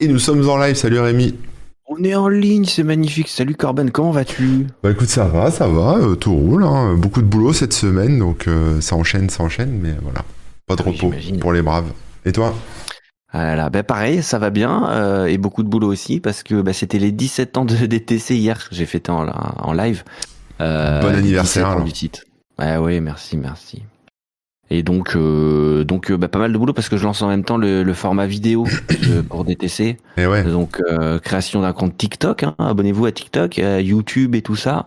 Et nous sommes en live, salut Rémi. On est en ligne, c'est magnifique. Salut Corben, comment vas-tu? Bah écoute, ça va, ça va, euh, tout roule. hein. Beaucoup de boulot cette semaine, donc euh, ça enchaîne, ça enchaîne, mais voilà. Pas de Ah oui, repos pour les braves. Et toi? Ah là là, bah pareil, ça va bien, euh, et beaucoup de boulot aussi, parce que bah, c'était les 17 ans de DTC hier, j'ai fêté en, en live. Bon anniversaire, 17 ans du. Ouais, ouais, merci, merci. Et donc, euh, donc euh, bah, pas mal de boulot parce que je lance en même temps le, le format vidéo pour DTC. Et ouais, Donc euh, création d'un compte TikTok, hein, abonnez-vous à TikTok, à YouTube et tout ça.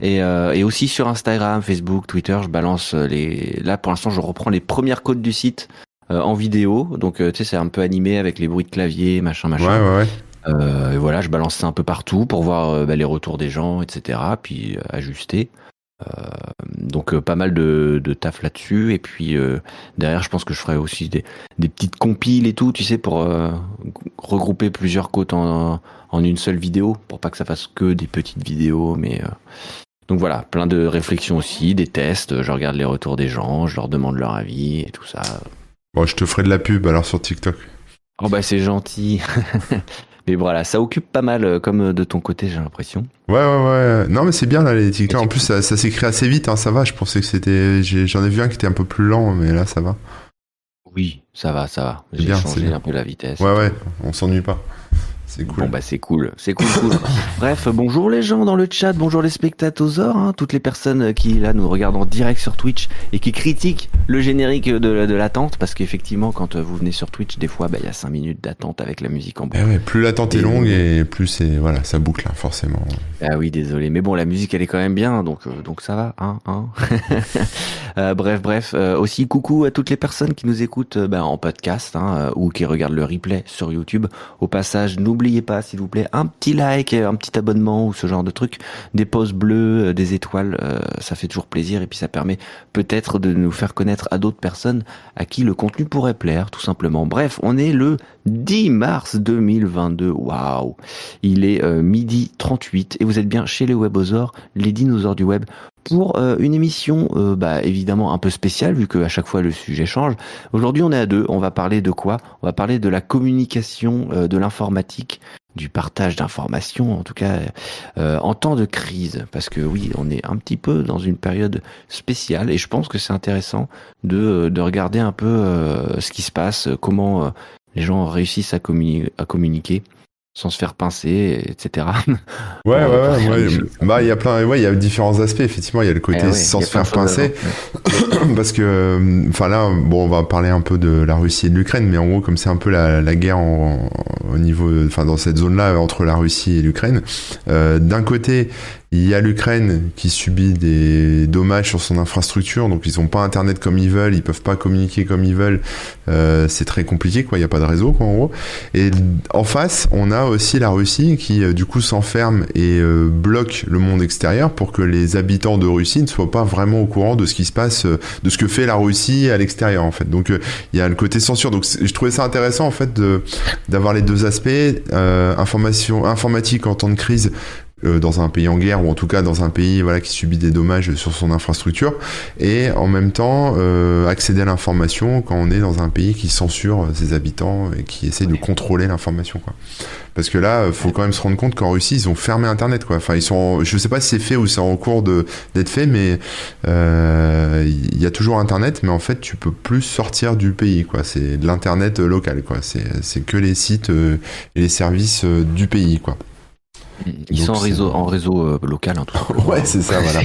Et, euh, et aussi sur Instagram, Facebook, Twitter, je balance les. Là pour l'instant, je reprends les premières codes du site euh, en vidéo. Donc euh, tu sais, c'est un peu animé avec les bruits de clavier, machin, ouais, machin. ouais, ouais. Euh, et voilà, je balance ça un peu partout pour voir euh, bah, les retours des gens, etc. Puis euh, ajuster. Euh, donc euh, pas mal de, de taf là-dessus. Et puis euh, derrière, je pense que je ferai aussi des, des petites compiles et tout, tu sais, pour regrouper plusieurs côtes en, en une seule vidéo, pour pas que ça fasse que des petites vidéos. Mais donc voilà, plein de réflexions aussi, des tests. Je regarde les retours des gens, je leur demande leur avis et tout ça. Bon, je te ferai de la pub alors sur TikTok. Oh bah c'est gentil. Mais voilà, ça occupe pas mal, euh, comme euh, de ton côté, j'ai l'impression. Ouais, ouais, ouais. Non, mais c'est bien là, les TikTok. En plus, ça, ça s'écrit assez vite, hein, ça va. Je pensais que c'était. J'en ai vu un qui était un peu plus lent, mais là, ça va. Oui, ça va, ça va. C'est J'ai changé bien. un peu la vitesse. Ouais, ouais, on s'ennuie pas. C'est cool. Bon bah c'est cool, c'est cool, cool. Bref, bonjour les gens dans le chat, bonjour les spectateurs, hein, toutes les personnes qui là nous regardent en direct sur Twitch et qui critiquent le générique de, de l'attente parce qu'effectivement quand euh, vous venez sur Twitch, des fois bah, il y a 5 minutes d'attente avec la musique en Eh boucle. ouais, plus l'attente est longue et plus c'est. Voilà, ça boucle, hein, forcément. Ah oui, désolé, mais bon la musique elle est quand même bien, donc euh, donc ça va, hein, hein. Euh, bref, bref, euh, aussi coucou à toutes les personnes qui nous écoutent euh, bah, en podcast euh, ou qui regardent le replay sur YouTube. Au passage, n'oubliez pas, s'il vous plaît, un petit like, un petit abonnement ou ce genre de truc, des pouces bleus, euh, des étoiles, euh, ça fait toujours plaisir et puis ça permet peut-être de nous faire connaître à d'autres personnes à qui le contenu pourrait plaire, tout simplement. Bref, on est le 10 mars 2022. Waouh Il est euh, midi 38 et vous êtes bien chez les Webosaures, les dinosaures du web, pour euh, une émission euh, bah, évidemment un peu spéciale vu qu'à chaque fois le sujet change. Aujourd'hui on est à deux, on va parler de quoi? On va parler de la communication, euh, de l'informatique, du partage d'informations en tout cas euh, en temps de crise. Parce que oui, on est un petit peu dans une période spéciale et je pense que c'est intéressant de, de regarder un peu ce qui se passe, comment les gens réussissent à, à communiquer sans se faire pincer, etc. Ouais, ouais, ouais. Bah, il y a plein, ouais, il y a différents aspects. Effectivement, il y a le côté Eh ouais, sans se faire de pincer. parce que, enfin là, bon, on va parler un peu de la Russie et de l'Ukraine, mais en gros, comme c'est un peu la, la guerre en- au niveau, enfin dans cette zone-là entre la Russie et l'Ukraine, euh, d'un côté, il y a l'Ukraine qui subit des dommages sur son infrastructure, donc ils ont pas internet comme ils veulent, ils peuvent pas communiquer comme ils veulent, euh, c'est très compliqué, quoi. Il y a pas de réseau, quoi, en gros. Et en face, on a aussi la Russie qui, euh, du coup, s'enferme et euh, bloque le monde extérieur pour que les habitants de Russie ne soient pas vraiment au courant de ce qui se passe, euh, de ce que fait la Russie à l'extérieur, en fait. Donc, euh, il y a le côté censure. Donc, je trouvais ça intéressant, en fait, d'avoir les deux aspects, information, informatique en temps de crise. Euh, dans un pays en guerre ou en tout cas dans un pays voilà qui subit des dommages sur son infrastructure et en même temps euh, accéder à l'information quand on est dans un pays qui censure ses habitants et qui essaie de contrôler l'information quoi. Parce que là, euh, faut quand même se rendre compte qu'en Russie, ils ont fermé Internet, quoi. Enfin, ils sont, je sais pas si c'est fait ou c'est en cours de d'être fait, mais euh, il y a toujours Internet, mais en fait, tu peux plus sortir du pays, quoi. C'est de l'Internet local, quoi. C'est c'est que les sites et les services du pays, quoi. Ils Donc, sont en réseau, en réseau euh, local, hein, tout simplement. Ouais, c'est ça, voilà.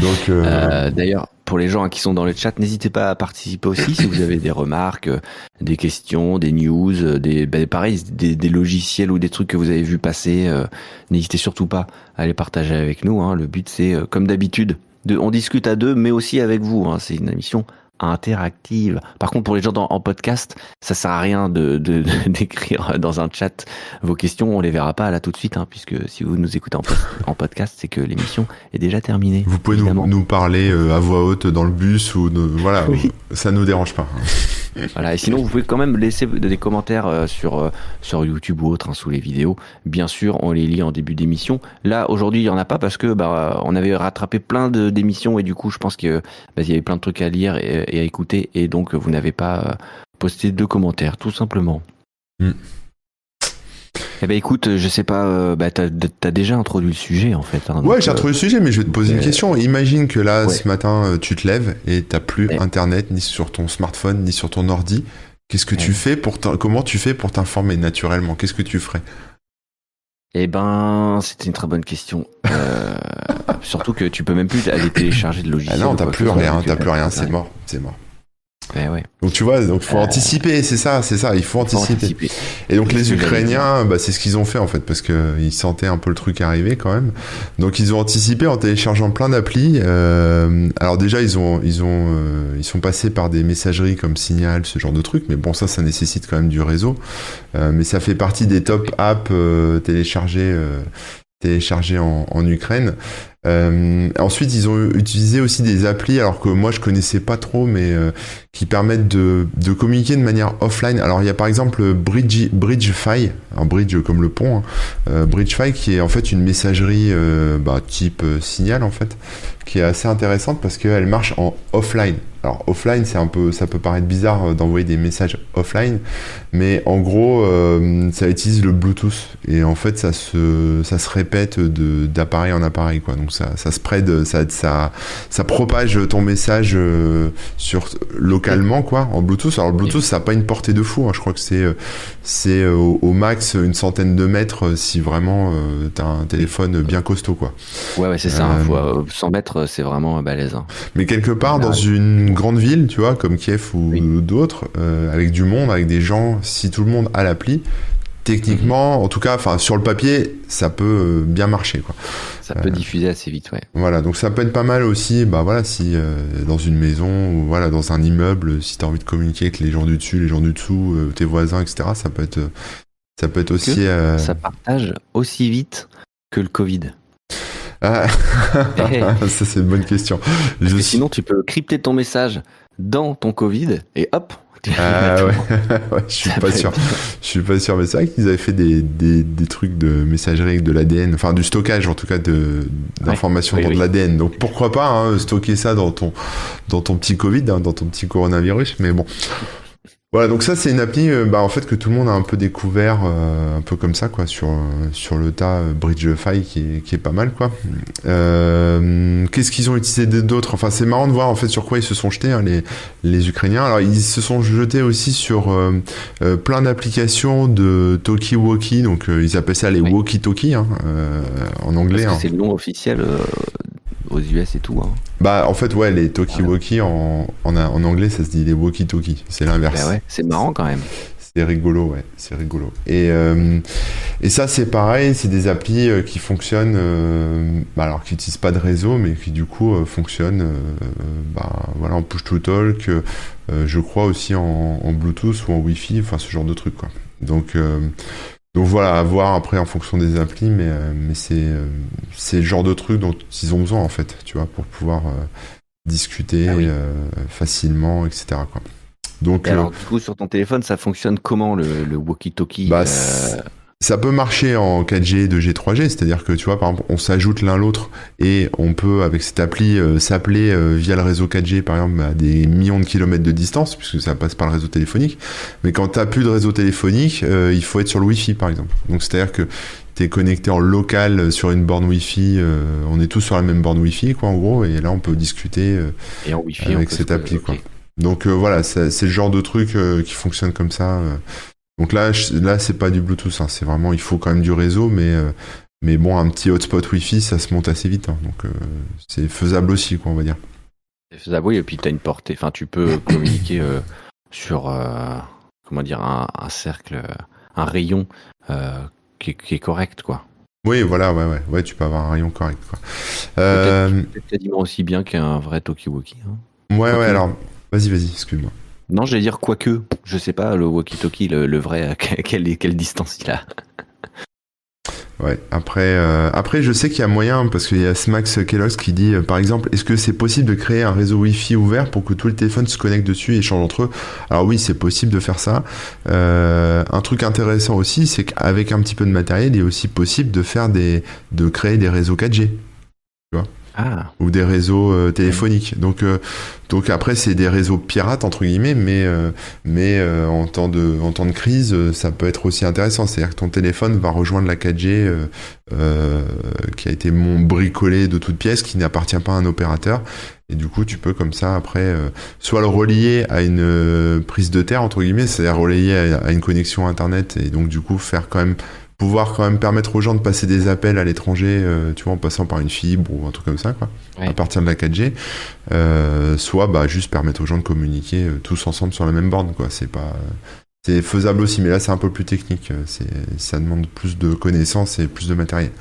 Donc, euh, Euh, D'ailleurs, pour les gens qui sont dans le chat, n'hésitez pas à participer aussi si vous avez des remarques, euh, des questions, des news, des bah, pareil, des, des logiciels ou des trucs que vous avez vu passer. euh, n'hésitez surtout pas à les partager avec nous. hein. Le but, c'est comme d'habitude, de, on discute à deux, mais aussi avec vous. hein. C'est une émission interactive. Par contre, pour les gens dans- en podcast, ça sert à rien de d'écrire dans un chat vos questions. On les verra pas là tout de suite, hein, puisque si vous nous écoutez en, pod- en podcast, c'est que l'émission est déjà terminée. vous pouvez nous, parler euh, à voix haute dans le bus ou de- voilà, Oui. ça nous dérange pas. Voilà, et sinon vous pouvez quand même laisser des commentaires euh, sur euh, sur YouTube ou autre hein, sous les vidéos. Bien sûr, on les lit en début d'émission. Là aujourd'hui, il y en a pas parce que bah on avait rattrapé plein d'émissions et du coup, je pense que bah, il y avait plein de trucs à lire et, à écouter et donc vous n'avez pas euh, posté de commentaires tout simplement. Eh ben écoute, je sais pas, bah t'as as déjà introduit le sujet en fait. Hein, ouais, j'ai introduit le sujet, mais je vais te poser une question. Imagine que là, ce matin, tu te lèves et t'as plus internet ni sur ton smartphone ni sur ton ordi. Qu'est-ce que tu fais pour comment tu fais pour t'informer naturellement? Qu'est-ce que tu ferais? Eh ben, c'était une très bonne question. Euh, surtout que tu peux même plus aller télécharger de logiciel. Ah non, t'as plus rien, t'as plus rien, c'est mort, c'est mort. Ben ouais. Donc tu vois, donc faut euh, anticiper, c'est ça, c'est ça, il faut, anticiper. Et donc les Ukrainiens, bah, c'est ce qu'ils ont fait en fait, parce que ils sentaient un peu le truc arriver quand même. Donc ils ont anticipé en téléchargeant plein d'applis. Euh, alors déjà ils ont, ils ont, euh, ils sont passés par des messageries comme Signal, ce genre de trucs, mais bon ça, ça nécessite quand même du réseau. mais ça fait partie des top apps téléchargés téléchargés en, en Ukraine. Euh, ensuite, ils ont utilisé aussi des applis, alors que moi je connaissais pas trop, mais euh, qui permettent de, communiquer de manière offline. Alors il y a par exemple Bridge, BridgeFi, un bridge comme le pont, hein, euh, BridgeFi qui est en fait une messagerie bah, type Signal en fait, qui est assez intéressante parce qu'elle marche en offline. Alors offline, c'est un peu, ça peut paraître bizarre d'envoyer des messages offline, mais en gros, ça utilise le Bluetooth et en fait, ça se, ça se répète d'appareil en appareil, quoi. Ça, ça spread, ça, ça, ça propage ton message euh, sur localement quoi, en Bluetooth. Alors le Bluetooth, ça n'a pas une portée de fou. Hein. Je crois que c'est, euh, c'est euh, au, max une centaine de mètres si vraiment tu as un téléphone bien costaud quoi. Ouais, ouais c'est ça. 100 mètres, c'est vraiment balèze. Hein. Mais quelque part dans une grande ville, tu vois, comme Kiev ou d'autres, avec du monde, avec des gens, si tout le monde a l'appli, techniquement, en tout cas, enfin sur le papier, ça peut euh, bien marcher quoi. Ça peut euh, diffuser assez vite, ouais. Voilà, donc ça peut être pas mal aussi, bah voilà, si euh, dans une maison ou voilà dans un immeuble, si tu as envie de communiquer avec les gens du dessus, les gens du dessous, tes voisins, etc. Ça peut être, ça peut être aussi. Ça partage aussi vite que le Covid. Ah. ça c'est une bonne question. sinon tu peux crypter ton message dans ton Covid et hop, ah ouais, je suis pas sûr. Je suis pas sûr, mais c'est vrai qu'ils avaient fait des, des, des, trucs de messagerie avec de l'ADN, enfin du stockage en tout cas de d'informations dans de l'ADN. Donc pourquoi pas hein, stocker ça dans ton dans ton petit Covid, hein, dans ton petit coronavirus. Mais bon, voilà, donc ça c'est une appli, euh, bah, en fait que tout le monde a un peu découvert, euh, un peu comme ça quoi, sur sur le tas euh, BridgeFi qui est, qui est pas mal quoi. Qu'est-ce qu'ils ont utilisé d'autres Enfin c'est marrant de voir en fait sur quoi ils se sont jetés hein, les les Ukrainiens. Alors ils se sont jetés aussi sur plein d'applications de talkie-walkie, donc ils appellent ça les walkie-talkie hein, en anglais. Hein. C'est le nom officiel aux US et tout. Hein. Bah en fait ouais les talkie-walkie en, en, en, anglais ça se dit les walkie-talkie, c'est l'inverse. Bah ouais, c'est marrant quand même. C'est rigolo, ouais, c'est rigolo. Et, euh, et ça, c'est pareil, c'est des applis euh, qui fonctionnent, euh, bah, alors qui n'utilisent pas de réseau, mais qui du coup fonctionnent bah, voilà, en push-to-talk, je crois aussi en, en, Bluetooth ou en Wi-Fi, enfin ce genre de trucs. Quoi. Donc, donc voilà, à voir après en fonction des applis, mais, mais c'est, c'est le genre de truc dont ils ont besoin en fait, tu vois, pour pouvoir discuter ah facilement, etc. Quoi. Donc, alors, euh, du coup, sur ton téléphone, ça fonctionne comment le, le walkie-talkie bah, euh Ça peut marcher en 4G, 2G, 3G, c'est-à-dire que tu vois, par exemple, on s'ajoute l'un l'autre et on peut, avec cette appli, euh, s'appeler via le réseau 4G, par exemple, à des millions de kilomètres de distance, puisque ça passe par le réseau téléphonique. Mais quand tu plus de réseau téléphonique, il faut être sur le Wi-Fi, par exemple. Donc, c'est-à-dire que tu es connecté en local sur une borne Wi-Fi, on est tous sur la même borne Wi-Fi, quoi, en gros, et là, on peut discuter et en wifi, avec cette appli, quoi. Donc euh, voilà, c'est le genre de truc euh, qui fonctionne comme ça. Euh. Donc là, là c'est pas du Bluetooth, hein, c'est vraiment, il faut quand même du réseau, mais mais bon, un petit hotspot Wi-Fi, ça se monte assez vite, hein. donc c'est faisable aussi, quoi, on va dire. C'est faisable, oui, et puis tu as une portée, enfin, tu peux communiquer sur, comment dire, un, cercle, un rayon qui est, correct, quoi. Oui, voilà, ouais, ouais, ouais, tu peux avoir un rayon correct, quoi. Peut-être quasiment aussi bien qu'un vrai Tokiwoki. Hein. Ouais, ouais, alors Vas-y, vas-y, excuse-moi. Non, j'allais dire quoique, je sais pas, le walkie-talkie, le, vrai, quelle, quelle distance il a. Ouais, après, euh, après je sais qu'il y a moyen, parce qu'il y a Smax Kellogg's qui dit, euh, par exemple, est-ce que c'est possible de créer un réseau Wi-Fi ouvert pour que tous les téléphones se connectent dessus et échangent entre eux? Alors oui, c'est possible de faire ça. Euh, un truc intéressant aussi, c'est qu'avec un petit peu de matériel, il est aussi possible de de créer des réseaux 4G. Tu vois? Ah. ou des réseaux euh, téléphoniques. Donc, euh, donc après, c'est des réseaux pirates entre guillemets, mais euh, mais euh, en temps de en temps de crise, euh, ça peut être aussi intéressant. C'est-à-dire que ton téléphone va rejoindre la 4G euh, qui a été mon bricolé de toutes pièces, qui n'appartient pas à un opérateur. Et du coup, tu peux comme ça après euh, soit le relier à une euh, prise de terre entre guillemets, c'est-à-dire relier à, à une connexion internet et donc du coup faire quand même pouvoir quand même permettre aux gens de passer des appels à l'étranger, euh, tu vois, en passant par une fibre ou un truc comme ça, quoi, Ouais. à partir de la 4G, euh, soit bah juste permettre aux gens de communiquer euh, tous ensemble sur la même borne, quoi. C'est pas, c'est faisable aussi, mais là c'est un peu plus technique. euh, C'est, ça demande plus de connaissances et plus de matériel.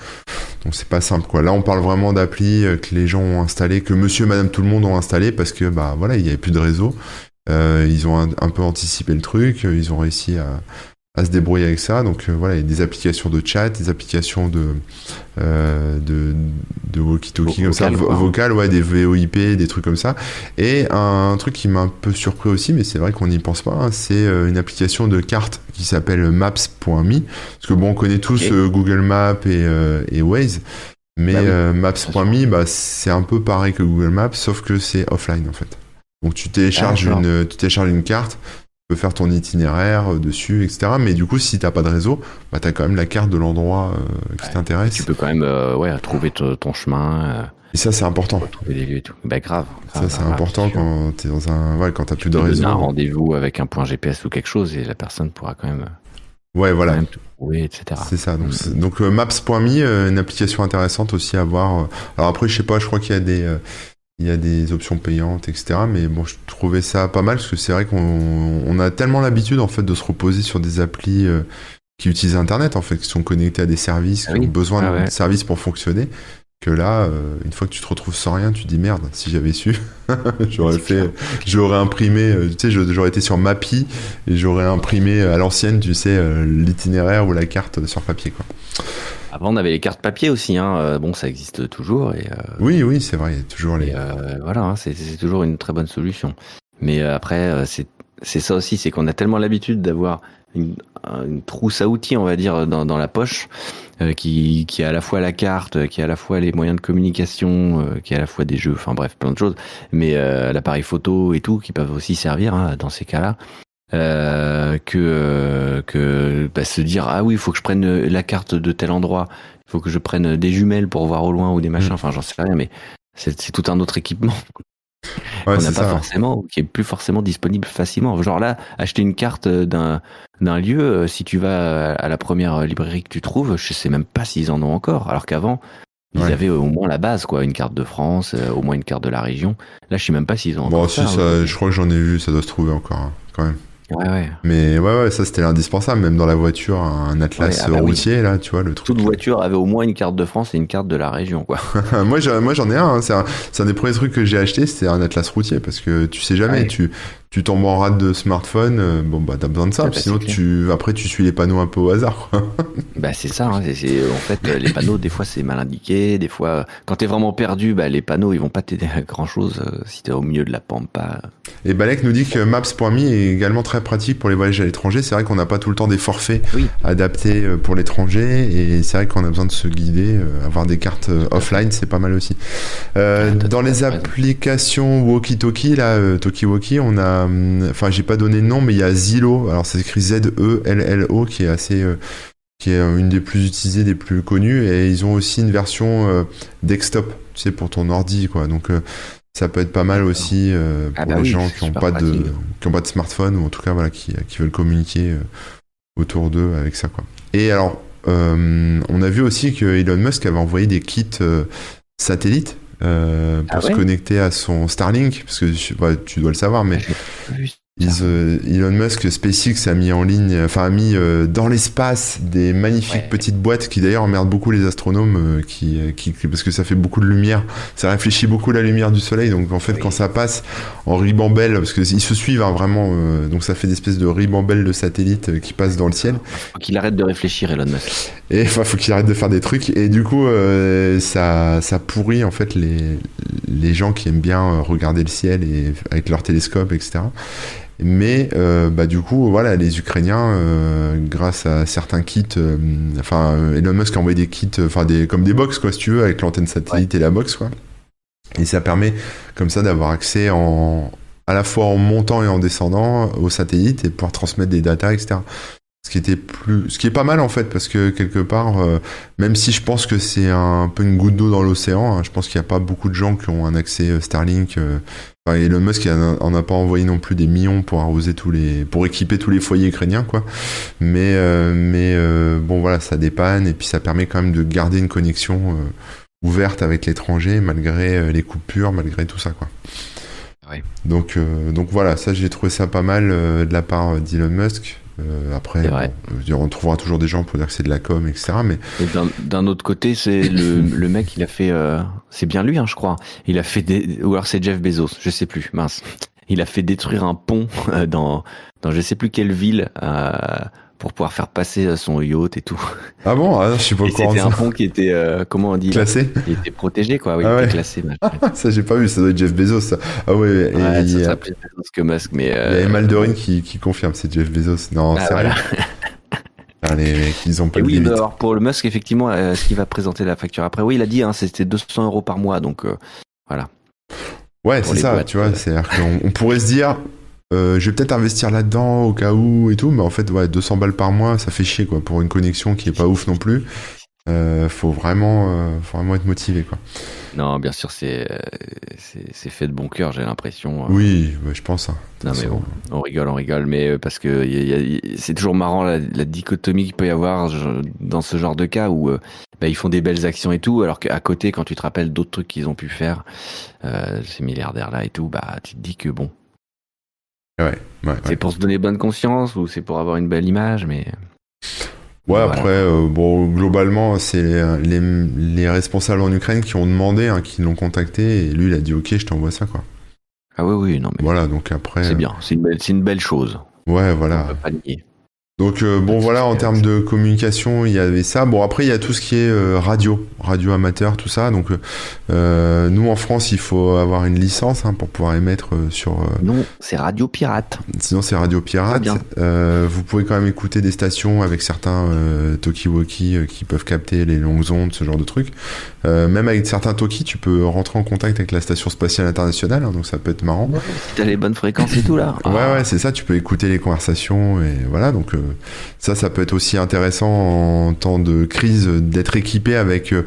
Donc c'est pas simple, quoi. Là on parle vraiment d'applis euh, que les gens ont installé, que Monsieur, Madame, tout le monde ont installé parce que bah voilà, il y avait plus de réseau. Euh, ils ont un, un peu anticipé le truc, ils ont réussi à, à se débrouiller avec ça. Donc euh, voilà, il y a des applications de chat, des applications de euh, de, de walkie-talkie comme ça, quoi. vocal, ouais, des VoIP, des trucs comme ça. Et un, truc qui m'a un peu surpris aussi, mais c'est vrai qu'on n'y pense pas, hein, c'est euh, une application de carte qui s'appelle Maps.me. Parce que bon, on connaît tous Google Maps et, euh, et Waze. Mais Bah oui, Maps.me, bah, c'est un peu pareil que Google Maps, sauf que c'est offline en fait. Donc tu télécharges, Ah, une, tu télécharges une carte, peux faire ton itinéraire euh, dessus, etc. Mais du coup, si t'as pas de réseau, bah, t'as quand même la carte de l'endroit euh, qui Ouais. t'intéresse. Tu peux quand même euh, ouais, trouver ton chemin, euh, Et ça, c'est important. trouver des lieux et tout. Bah grave. Ça, c'est important quand t'es dans un, ouais, quand t'as plus de réseau. un rendez-vous avec un point GPS ou quelque chose et la personne pourra quand même, Ouais, quand voilà. même te trouver, etc. C'est ça. Donc, Mm. c'est- donc Maps.me, une application intéressante aussi à voir. Alors après, je sais pas, je crois qu'il y a des, il y a des options payantes, etc. Mais bon, je trouvais ça pas mal parce que c'est vrai qu'on on a tellement l'habitude en fait de se reposer sur des applis euh, qui utilisent Internet en fait, qui sont connectés à des services, Ah qui oui. ont besoin Ah de ouais. services pour fonctionner. Que là, euh, une fois que tu te retrouves sans rien, tu te dis merde. Si j'avais su, j'aurais fait, j'aurais imprimé, euh, tu sais, j'aurais été sur Mappy et j'aurais imprimé à l'ancienne, tu sais, l'itinéraire ou la carte sur papier, quoi. Avant, on avait les cartes papier aussi. Hein. euh, Bon, ça existe toujours et, euh, Oui, oui, c'est vrai, il y a toujours les. et, euh, voilà, hein, c'est toujours une très bonne solution. Mais après, c'est c'est ça aussi, c'est qu'on a tellement l'habitude d'avoir une, une trousse à outils, on va dire, dans, dans la poche, euh, qui, qui a à la fois la carte, qui a à la fois les moyens de communication, euh, qui a à la fois des jeux, enfin bref, plein de choses, mais euh, l'appareil photo et tout, qui peuvent aussi servir hein, dans ces cas-là. Euh, que euh, que bah, se dire ah oui il faut que je prenne la carte de tel endroit il faut que je prenne des jumelles pour voir au loin ou des machins Mm. enfin j'en sais rien mais c'est tout un autre équipement Ouais, qu'on n'a pas ça. forcément, qui est plus forcément disponible facilement. Genre là, acheter une carte d'un d'un lieu, euh, si tu vas à la première librairie que tu trouves, je sais même pas s'ils en ont encore. Alors qu'avant, ils Ouais. avaient au moins la base, quoi, une carte de France, euh, au moins une carte de la région. Là, je sais même pas s'ils ont encore Bon, si, ça. ça, hein. je crois que j'en ai vu, ça doit se trouver encore, hein, quand même. Ouais, ouais. Mais ouais, ouais, ça c'était l'indispensable, même dans la voiture, un atlas Ouais, ah bah oui. routier, là, tu vois, le truc. Toute voiture avait au moins une carte de France et une carte de la région, quoi. moi, j'en moi, j'en ai un, hein, c'est un, c'est un des premiers trucs que j'ai acheté, c'était un atlas routier, parce que tu sais jamais, Ouais. tu, tu tombes en rade de smartphone, euh, bon, bah, t'as besoin de ça, Ah bah, sinon tu, après, tu suis les panneaux un peu au hasard, quoi. Bah c'est ça, hein, c'est- en fait euh, les panneaux des fois c'est mal indiqué, des fois euh, quand t'es vraiment perdu, bah les panneaux ils vont pas t'aider à grand chose si t'es au milieu de la pampa. Et Balek nous dit que Maps.me est également très pratique pour les voyages à l'étranger. C'est vrai qu'on n'a pas tout le temps des forfaits Oui. adaptés euh, pour l'étranger et c'est vrai qu'on a besoin de se guider. euh, Avoir des cartes euh, offline, c'est pas mal aussi. Euh, Ah, dans les applications Walkie Talkie, là, euh, Talkie Walkie, on a, enfin, j'ai pas donné de nom, mais il y a Zillow. Alors, ça s'écrit Z-E-L-L-O, qui est assez, euh, qui est euh, une des plus utilisées, des plus connues. Et ils ont aussi une version euh, desktop, tu sais, pour ton ordi, quoi. Donc, euh, ça peut être pas mal aussi euh, pour Ah bah les oui, gens c'est qui ont super pas de qui ont pas de smartphone ou en tout cas voilà qui, qui veulent communiquer euh, autour d'eux avec ça quoi. Et alors euh, on a vu aussi que Elon Musk avait envoyé des kits euh, satellites euh, pour Ah se connecter à son Starlink parce que tu dois le savoir mais. Ils, euh, Elon Musk, SpaceX a mis en ligne, enfin a mis euh, dans l'espace des magnifiques Ouais. petites boîtes qui d'ailleurs emmerdent beaucoup les astronomes, euh, qui, euh, qui, qui- parce que ça fait beaucoup de lumière, ça réfléchit beaucoup la lumière du soleil, donc en fait Oui. quand ça passe en ribambelle, parce que ils se suivent hein, vraiment, euh, donc ça fait des espèces de ribambelles de satellites euh, qui passent dans le ciel. Faut qu'il arrête de réfléchir Elon Musk. Et enfin, faut qu'il arrête de faire des trucs. Et du coup, euh, ça, ça pourrit en fait les, les gens qui aiment bien regarder le ciel et avec leur télescope, etc. Mais euh, bah du coup, voilà, les Ukrainiens, euh, grâce à certains kits, euh, enfin euh, Elon Musk a envoyé des kits, euh, enfin des comme des box quoi, si tu veux, avec l'antenne satellite et la box quoi. Et ça permet comme ça d'avoir accès en, à la fois en montant et en descendant au satellite et pouvoir transmettre des datas, etc. Ce qui était plus, ce qui est pas mal en fait, parce que quelque part, euh, même si je pense que c'est un peu une goutte d'eau dans l'océan, hein, je pense qu'il n'y a pas beaucoup de gens qui ont un accès euh, Starlink. Euh, enfin, Elon Musk en a pas envoyé non plus des millions pour arroser tous les, pour équiper tous les foyers ukrainiens, quoi. Mais, mais bon voilà, ça dépanne et puis ça permet quand même de garder une connexion ouverte avec l'étranger malgré les coupures, malgré tout ça, quoi. Ouais. Donc, donc voilà, ça j'ai trouvé ça pas mal de la part d'Elon Musk. Euh, après, on trouvera toujours des gens pour dire que c'est de la com, etc. Mais d'un autre côté, c'est le, le, mec, il a fait, euh, c'est bien lui, hein, je crois. Il a fait des, ou alors c'est Jeff Bezos, je sais plus. Mince. Il a fait détruire un pont euh, dans, dans je sais plus quelle ville. Euh, pour pouvoir faire passer son yacht et tout. Ah bon? Ah, Je suis pas au courant. C'était un pont qui était, euh, comment on dit Classé Il était protégé, quoi. Oui, ah il était classé. ça, j'ai pas vu. Ça doit être Jeff Bezos, ça. Ah ouais. ouais ça s'appelait Bezos que Musk, mais. Euh... Il y a Emaldorine qui, qui confirme, c'est Jeff Bezos. Non, ah, sérieux? Ah, les mecs, ils ont pas de oui, alors pour le Musk, effectivement, euh, ce qu'il va présenter la facture après, oui, il a dit, hein, c'était 200 euros par mois, donc euh, voilà. Ouais, c'est ça, tu vois, c'est-à-dire qu'on pourrait se dire, euh, je vais peut-être investir là-dedans au cas où et tout, mais en fait, ouais, 200 balles par mois, ça fait chier quoi pour une connexion qui est pas ouf non plus. Euh, faut vraiment, euh, faut vraiment être motivé quoi. Non, bien sûr, c'est c'est fait de bon cœur, j'ai l'impression. Oui, je pense. Hein, non mais bon, on rigole, on rigole, mais parce que c'est toujours marrant la, dichotomie qu'il peut y avoir dans ce genre de cas où bah, ils font des belles actions et tout, alors qu'à côté, quand tu te rappelles d'autres trucs qu'ils ont pu faire, ces milliardaires là et tout, bah tu te dis que bon, Ouais, ouais, c'est pour se donner bonne conscience ou c'est pour avoir une belle image, mais. Ouais, après, euh, bon, globalement, c'est les, les, responsables en Ukraine qui ont demandé, hein, qui l'ont contacté, et lui, il a dit Ok, je t'envoie ça, quoi. Ah oui, oui, non, mais. Voilà, donc après. C'est bien, c'est une, belle, une belle chose. Ouais, voilà. On peut pas nier. Donc euh, bon voilà en termes de communication il y avait ça. Bon après il y a tout ce qui est euh, radio radio amateur tout ça. Donc euh, nous en France il faut avoir une licence hein, pour pouvoir émettre sur non c'est radio pirate. sinon c'est radio pirate. Vous pouvez quand même écouter des stations avec certains talkie-walkie qui peuvent capter les longues ondes ce genre de trucs. Même avec certains talkies tu peux rentrer en contact avec la station spatiale internationale hein, donc ça peut être marrant. Si t'as les bonnes fréquences et tout là. Ouais ouais c'est ça tu peux écouter les conversations et voilà donc ça, ça peut être aussi intéressant en temps de crise d'être équipé avec euh,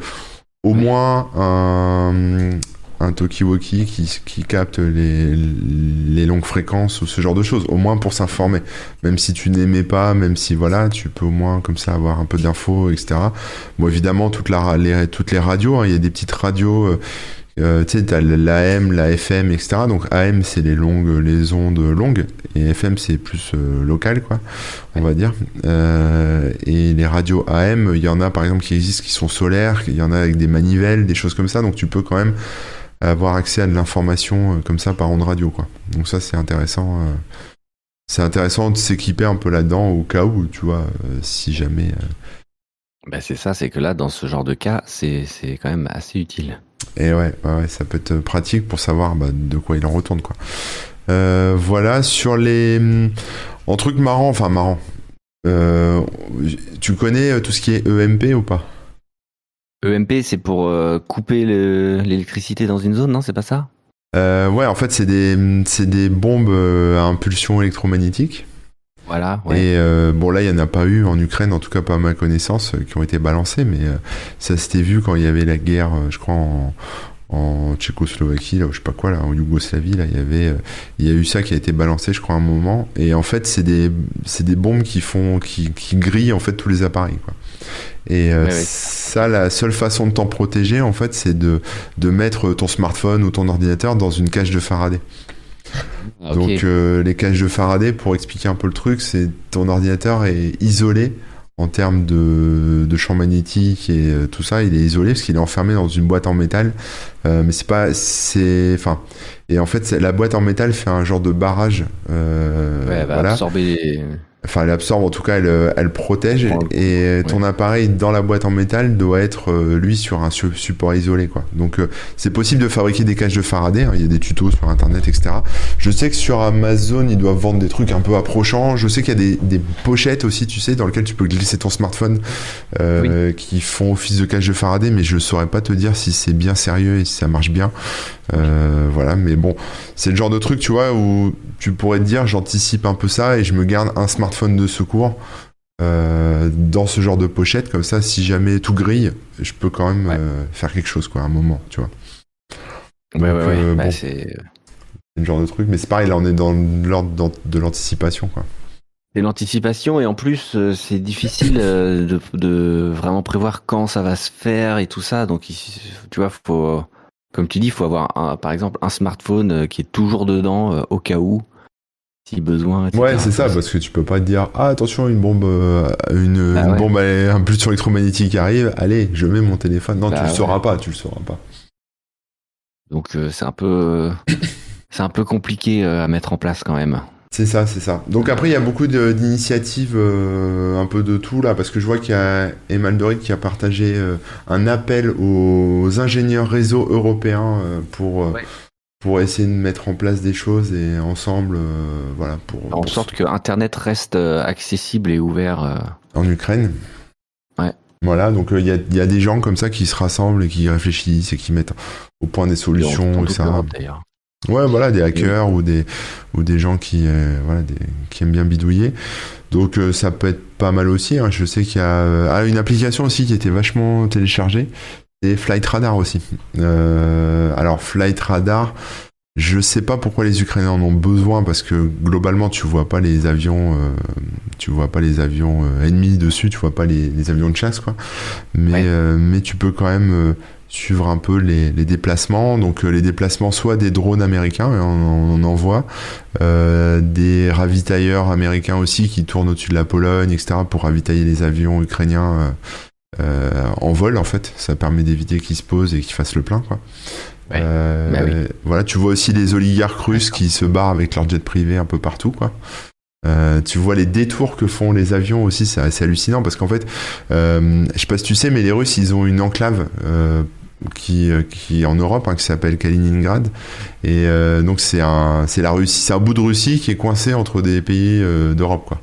au moins un, un talkie-walkie qui, qui capte les, les, longues fréquences ou ce genre de choses, au moins pour s'informer. Même si tu n'aimais pas, même si voilà, tu peux au moins comme ça avoir un peu d'infos, etc. Bon, évidemment, toute la, les, toutes les radios, hein, il y a des petites radios. Euh, euh, tu sais, t'as l'AM, la FM, etc. Donc AM, c'est les longues, les ondes longues, et FM, c'est plus euh, local, quoi, on va dire. Euh, et les radios AM, il y en a par exemple qui existent, qui sont solaires, il y en a avec des manivelles, des choses comme ça. Donc tu peux quand même avoir accès à de l'information comme ça par onde radio, quoi. Donc ça, c'est intéressant. c'est intéressant de s'équiper un peu là-dedans au cas où, tu vois, si jamais. Ben c'est ça, c'est que là, dans ce genre de cas, c'est quand même assez utile. Et ouais, ouais, ça peut être pratique pour savoir bah, de quoi il en retourne, quoi. Euh, voilà, sur les. En truc marrant, enfin marrant. Euh, tu connais euh, tout ce qui est EMP ou pas? EMP, c'est pour couper l'électricité dans une zone, non? C'est pas ça? Ouais, en fait, c'est des, des bombes à impulsion électromagnétique. Voilà. Et euh, bon là, il y en a pas eu en Ukraine, en tout cas pas à ma connaissance, euh, qui ont été balancés, mais euh, ça s'était vu quand il y avait la guerre, je crois en, en Tchécoslovaquie, là, ou je sais pas quoi, là, en Yougoslavie, là, il y avait, il y a eu ça qui a été balancé, je crois, à un moment. Et en fait, c'est des, c'est des bombes qui font, qui, qui grillent en fait tous les appareils, quoi. Et ça, la seule façon de t'en protéger, en fait, c'est de, de mettre ton smartphone ou ton ordinateur dans une cage de Faraday. Ah, Donc euh, les cages de Faraday, pour expliquer un peu le truc, c'est ton ordinateur est isolé en termes de, de champ magnétique et euh, tout ça, il est isolé parce qu'il est enfermé dans une boîte en métal. Euh, mais c'est pas, c'est, enfin, et en fait, la boîte en métal fait un genre de barrage. ouais, elle va absorber. Enfin, elle absorbe, en tout cas, elle, euh, elle protège. Et ton appareil dans la boîte en métal doit être, euh, lui, sur un support isolé, quoi. Donc, euh, c'est possible de fabriquer des cages de Faraday. Hein. Il y a des tutos sur Internet, etc. Je sais que sur Amazon, ils doivent vendre des trucs un peu approchants. Je sais qu'il y a des, des, pochettes aussi, tu sais, dans lesquelles tu peux glisser ton smartphone, qui font office de cage de Faraday, mais je saurais pas te dire si c'est bien sérieux et si ça marche bien. Voilà, mais bon, c'est le genre de truc, tu vois, où tu pourrais te dire, j'anticipe un peu ça et je me garde un smartphone de secours dans ce genre de pochette, comme ça, si jamais tout grille, je peux quand même faire quelque chose, quoi, à un moment, tu vois. Ouais, ouais, ouais. Bah, c'est le genre de truc, mais c'est pareil, là, on est dans l'ordre de l'anticipation, quoi. C'est l'anticipation et en plus euh, c'est difficile euh, de, de, vraiment prévoir quand ça va se faire et tout ça. Donc tu vois, faut, comme tu dis, il faut avoir un, par exemple un smartphone euh, qui est toujours dedans au cas où, si besoin. Ouais, c'est ça, parce que tu peux pas te dire ah attention une bombe, une, bah bombe, un pulsion électromagnétique arrive, allez je mets mon téléphone. Non, tu bah le sauras pas, tu le sauras pas. Donc c'est un peu, c'est un peu compliqué à mettre en place quand même. C'est ça, c'est ça. Donc après, il y a beaucoup d'initiatives, euh, un peu de tout là, parce que je vois qu'il y a Emal Doric qui a partagé euh, un appel aux ingénieurs réseau européens euh, pour pour essayer de mettre en place des choses et ensemble, voilà, pour en sorte que Internet reste accessible et ouvert en Ukraine. Ouais. Voilà, donc il y a, y, a, des gens comme ça qui se rassemblent et qui réfléchissent et qui mettent au point des solutions et, ça. Ouais, voilà, des hackers ou des ou des gens qui euh, voilà des, qui aiment bien bidouiller. Donc euh, ça peut être pas mal aussi. Hein. Je sais qu'il y a euh, ah, une application aussi qui était vachement téléchargée. C'est Flight Radar aussi. alors Flight Radar, je sais pas pourquoi les Ukrainiens en ont besoin parce que globalement tu vois pas les avions, tu vois pas les avions ennemis dessus, tu vois pas les, les avions de chasse quoi. Mais mais tu peux quand même suivre un peu les, déplacements. Donc euh, les déplacements soit des drones américains, on, en voit, euh, des ravitailleurs américains aussi qui tournent au-dessus de la Pologne, etc. pour ravitailler les avions ukrainiens euh, en vol en fait. Ça permet d'éviter qu'ils se posent et qu'ils fassent le plein quoi. Bah voilà, tu vois aussi les oligarques russes qui se barrent avec leur jet privé un peu partout quoi. tu vois les détours que font les avions aussi, c'est assez hallucinant parce qu'en fait, je sais pas si tu sais, mais les Russes ils ont une enclave qui, euh, qui en Europe, hein, qui s'appelle Kaliningrad. Et euh, donc c'est un, c'est la Russie, c'est un bout de Russie qui est coincé entre des pays euh, d'Europe, quoi.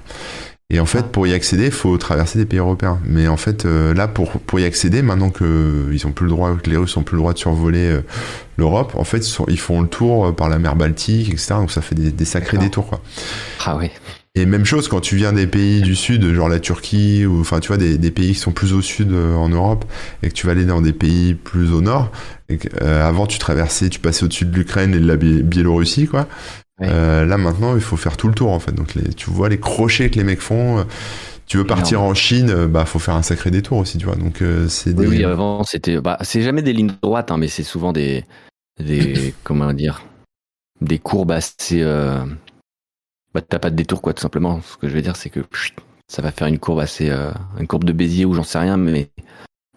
Et en fait, pour y accéder, il faut traverser des pays européens. Mais en fait, là, pour, pour y accéder, maintenant que ils ont plus le droit, que les Russes ont plus le droit de survoler l'Europe, en fait, ils, font le tour par la mer Baltique, etc. Donc ça fait des, des sacrés détours, quoi. Ah oui. Et même chose quand tu viens des pays du sud, genre la Turquie, ou enfin tu vois des, des pays qui sont plus au sud euh, en Europe, et que tu vas aller dans des pays plus au nord. Et euh, avant tu traversais, tu passais au-dessus de l'Ukraine et de la Biélorussie, quoi. Euh, là maintenant il faut faire tout le tour en fait. Donc les, tu vois les crochets que les mecs font. tu veux partir en Chine, bah faut faire un sacré détour aussi, tu vois. Donc c'est des... oui, avant c'était, bah, c'est jamais des lignes droites, hein, mais c'est souvent des, des, comment dire, des courbes assez bah, t'as pas de détour quoi tout simplement. Ce que je veux dire c'est que ça va faire une courbe assez euh, une courbe de Bézier ou j'en sais rien mais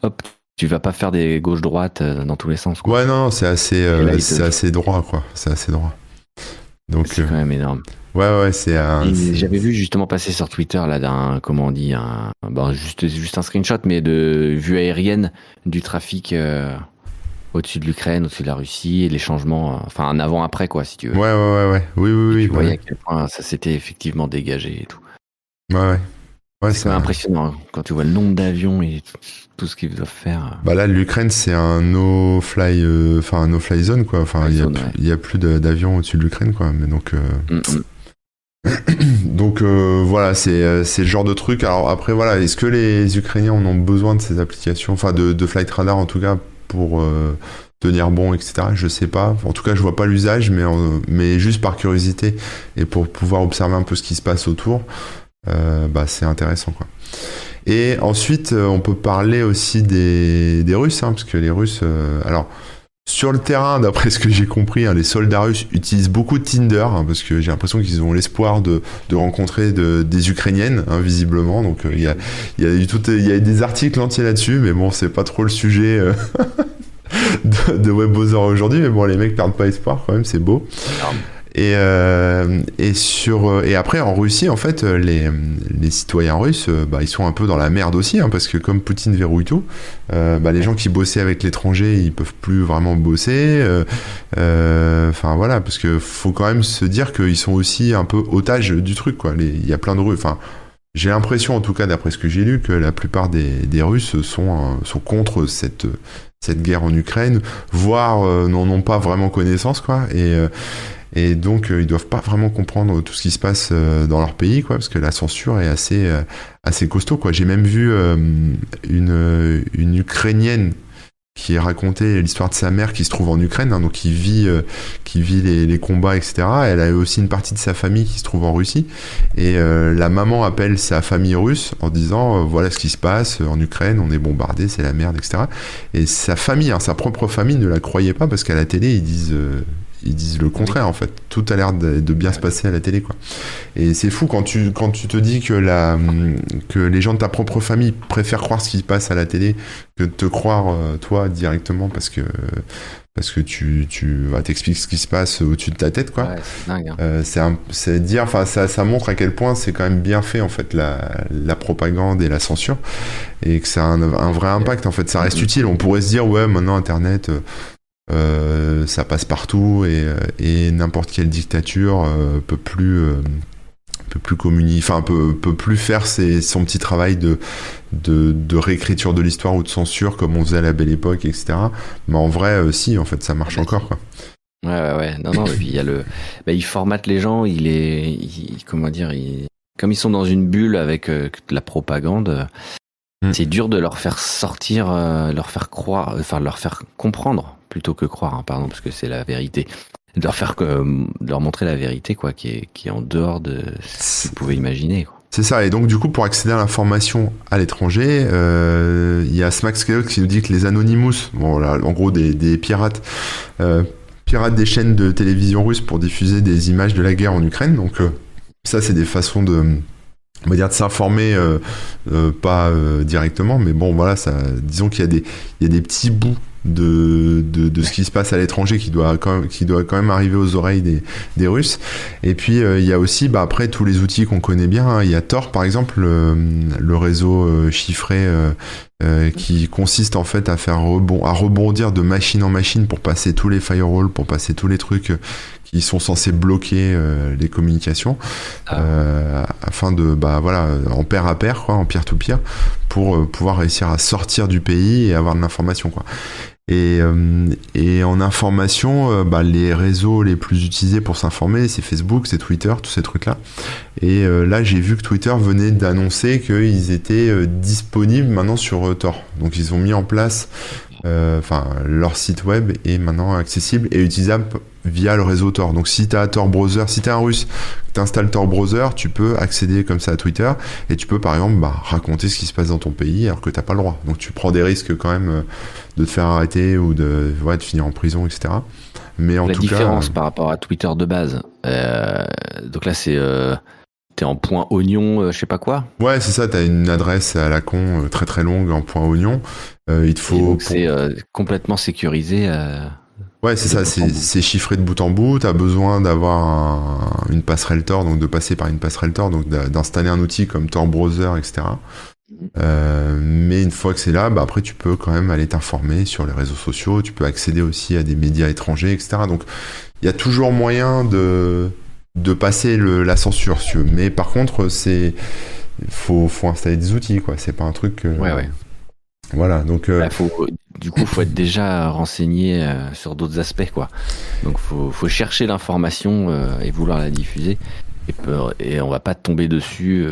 hop tu vas pas faire des gauche droite euh, dans tous les sens. Ouais non c'est assez euh, c'est assez droit quoi c'est assez droit. Donc c'est quand même énorme. Ouais ouais c'est un. J'avais vu justement passer sur Twitter là d'un comment on dit un bon, juste juste un screenshot mais de vue aérienne du trafic au-dessus de l'Ukraine, au-dessus de la Russie, et les changements, euh, enfin un avant-après, quoi, si tu veux. Ouais, ouais, ouais, ouais. Oui, oui, oui. Tu voyais à quel point ça s'était effectivement dégagé et tout. Ouais, ouais. ouais c'est impressionnant hein, quand tu vois le nombre d'avions et tout, ce qu'ils doivent faire. Bah là, l'Ukraine, c'est un no-fly, euh, enfin no-fly zone, quoi. Enfin, il y, a plus d'avions au-dessus de l'Ukraine, quoi. Mais donc. Euh... Mm, mm. Donc euh, voilà, c'est le genre de truc. Alors après voilà, est-ce que les Ukrainiens en ont besoin de ces applications, enfin de, de Flight Radar en tout cas pour euh, tenir bon, etc. Je sais pas. En tout cas, je vois pas l'usage, mais, mais juste par curiosité et pour pouvoir observer un peu ce qui se passe autour, euh, bah, c'est intéressant. Quoi. Et ensuite, euh, on peut parler aussi des, des Russes, hein, parce que les Russes. alors. Sur le terrain, d'après ce que j'ai compris, hein, les soldats russes utilisent beaucoup de Tinder, hein, parce que j'ai l'impression qu'ils ont l'espoir de, de, rencontrer de, des Ukrainiennes, hein, visiblement. Donc il y, a, y, a des articles entiers là-dessus, mais bon, c'est pas trop le sujet euh, de, de aujourd'hui. Mais bon, les mecs perdent pas espoir quand même, c'est beau. Et, euh, et, sur, euh, et après, en Russie, en fait, euh, les, les citoyens russes, bah, ils sont un peu dans la merde aussi, hein, parce que comme Poutine verrouille tout, bah, les gens qui bossaient avec l'étranger, ils peuvent plus vraiment bosser. Enfin voilà, parce que faut quand même se dire qu'ils sont aussi un peu otages du truc, quoi. Il y a plein de Russes. Enfin, j'ai l'impression, en tout cas, d'après ce que j'ai lu, que la plupart des, des Russes sont, sont contre cette cette guerre en Ukraine, voire n'en ont pas vraiment connaissance, quoi. Et et donc ils doivent pas vraiment comprendre tout ce qui se passe dans leur pays, quoi, parce que la censure est assez assez costaud, quoi. J'ai même vu une une ukrainienne qui racontait l'histoire de sa mère qui se trouve en Ukraine, hein, donc qui vit, euh, qui vit les, combats, etc. Elle a aussi une partie de sa famille qui se trouve en Russie. Et euh, la maman appelle sa famille russe en disant euh, voilà ce qui se passe en Ukraine, on est bombardé, c'est la merde, etc. Et sa famille, hein, sa propre famille ne la croyait pas parce qu'à la télé ils disent ils disent le contraire en fait. Tout a l'air de, bien se passer à la télé quoi. Et c'est fou quand tu quand tu te dis que la que les gens de ta propre famille préfèrent croire ce qui se passe à la télé que de te croire euh, toi directement parce que parce que tu tu vas t'expliquer ce qui se passe au-dessus de ta tête quoi. Ouais, c'est. Hein. Euh, c'est dire enfin ça ça montre à quel point c'est quand même bien fait en fait la la propagande et la censure et que ça a un, un vrai impact en fait ça reste utile. On pourrait se dire ouais maintenant internet euh, euh, ça passe partout et, euh, et n'importe quelle dictature euh, peut plus peut plus communiquer, enfin peut, peut plus faire ses, son petit travail de, de, de réécriture de l'histoire ou de censure comme on faisait à la belle époque, etc. Mais en vrai, si, en fait, ça marche encore, quoi. Ouais, ouais, ouais. Non, non, il y a le, bah, il formate les gens, il est, comment dire, il, comme ils sont dans une bulle avec la propagande, mm. c'est dur de leur faire sortir, leur faire croire, enfin, leur faire comprendre plutôt que croire, hein, pardon, parce que c'est la vérité. De leur faire, de leur montrer la vérité, quoi, qui est, qui est en dehors de ce qu'ils pouvaient imaginer. C'est ça. Et donc, du coup, pour accéder à l'information à l'étranger, euh, il y a Smax qui nous dit que les Anonymous, bon, là, en gros, des, pirates, euh, pirates des chaînes de télévision russes pour diffuser des images de la guerre en Ukraine. Donc, euh, ça, c'est des façons de, on va dire de s'informer, euh, euh, pas euh, directement, mais bon, voilà, disons qu'il y a des, il y a des petits bouts de, de, ce qui se passe à l'étranger qui doit quand même, qui doit quand même arriver aux oreilles des, des Russes. Et puis euh, il y a aussi bah, après tous les outils qu'on connaît bien. Hein. Il y a Tor par exemple, le, réseau euh, chiffré euh, qui consiste en fait à faire rebond, à rebondir de machine en machine pour passer tous les firewalls, pour passer tous les trucs qui sont censés bloquer les communications ah. afin de bah voilà en pair à pair quoi en peer to peer pour pouvoir réussir à sortir du pays et avoir de l'information quoi et, euh, et en information, euh, bah, les réseaux les plus utilisés pour s'informer, c'est Facebook, c'est Twitter, tous ces trucs-là. Et euh, là, j'ai vu que Twitter venait d'annoncer qu'ils étaient disponibles maintenant sur Tor. Donc ils ont mis en place enfin leur site web est maintenant accessible et utilisable via le réseau Tor. Donc si tu as Tor Browser, si tu es un russe, tu installes Tor Browser, tu peux accéder comme ça à Twitter et tu peux par exemple bah, raconter ce qui se passe dans ton pays alors que t'as pas le droit. Donc tu prends des risques quand même euh, de te faire arrêter ou de, ouais, de finir en prison, etc. Mais en La différence euh, par rapport à Twitter de base, euh, donc là c'est t'es en point oignon, je sais pas quoi. Ouais, c'est ça. T'as une adresse à la con très très longue en point oignon. il te faut. C'est complètement sécurisé. Ouais, c'est ça, c'est chiffré de bout en bout. Tu as besoin d'avoir une passerelle Tor, donc de passer par une passerelle Tor, donc d'installer un outil comme Tor Browser, etc. Euh, mais une fois que c'est là, bah après tu peux quand même aller t'informer sur les réseaux sociaux, tu peux accéder aussi à des médias étrangers, etc. Donc il y a toujours moyen de, de passer le, la censure, si. Mais par contre, c'est faut, faut installer des outils, quoi. C'est pas un truc. Ouais, ouais. Voilà, donc. Euh, bah, faut, du coup, faut être déjà renseigné euh, sur d'autres aspects, quoi. Donc, faut, faut chercher l'information euh, et vouloir la diffuser. Et, et on va pas tomber dessus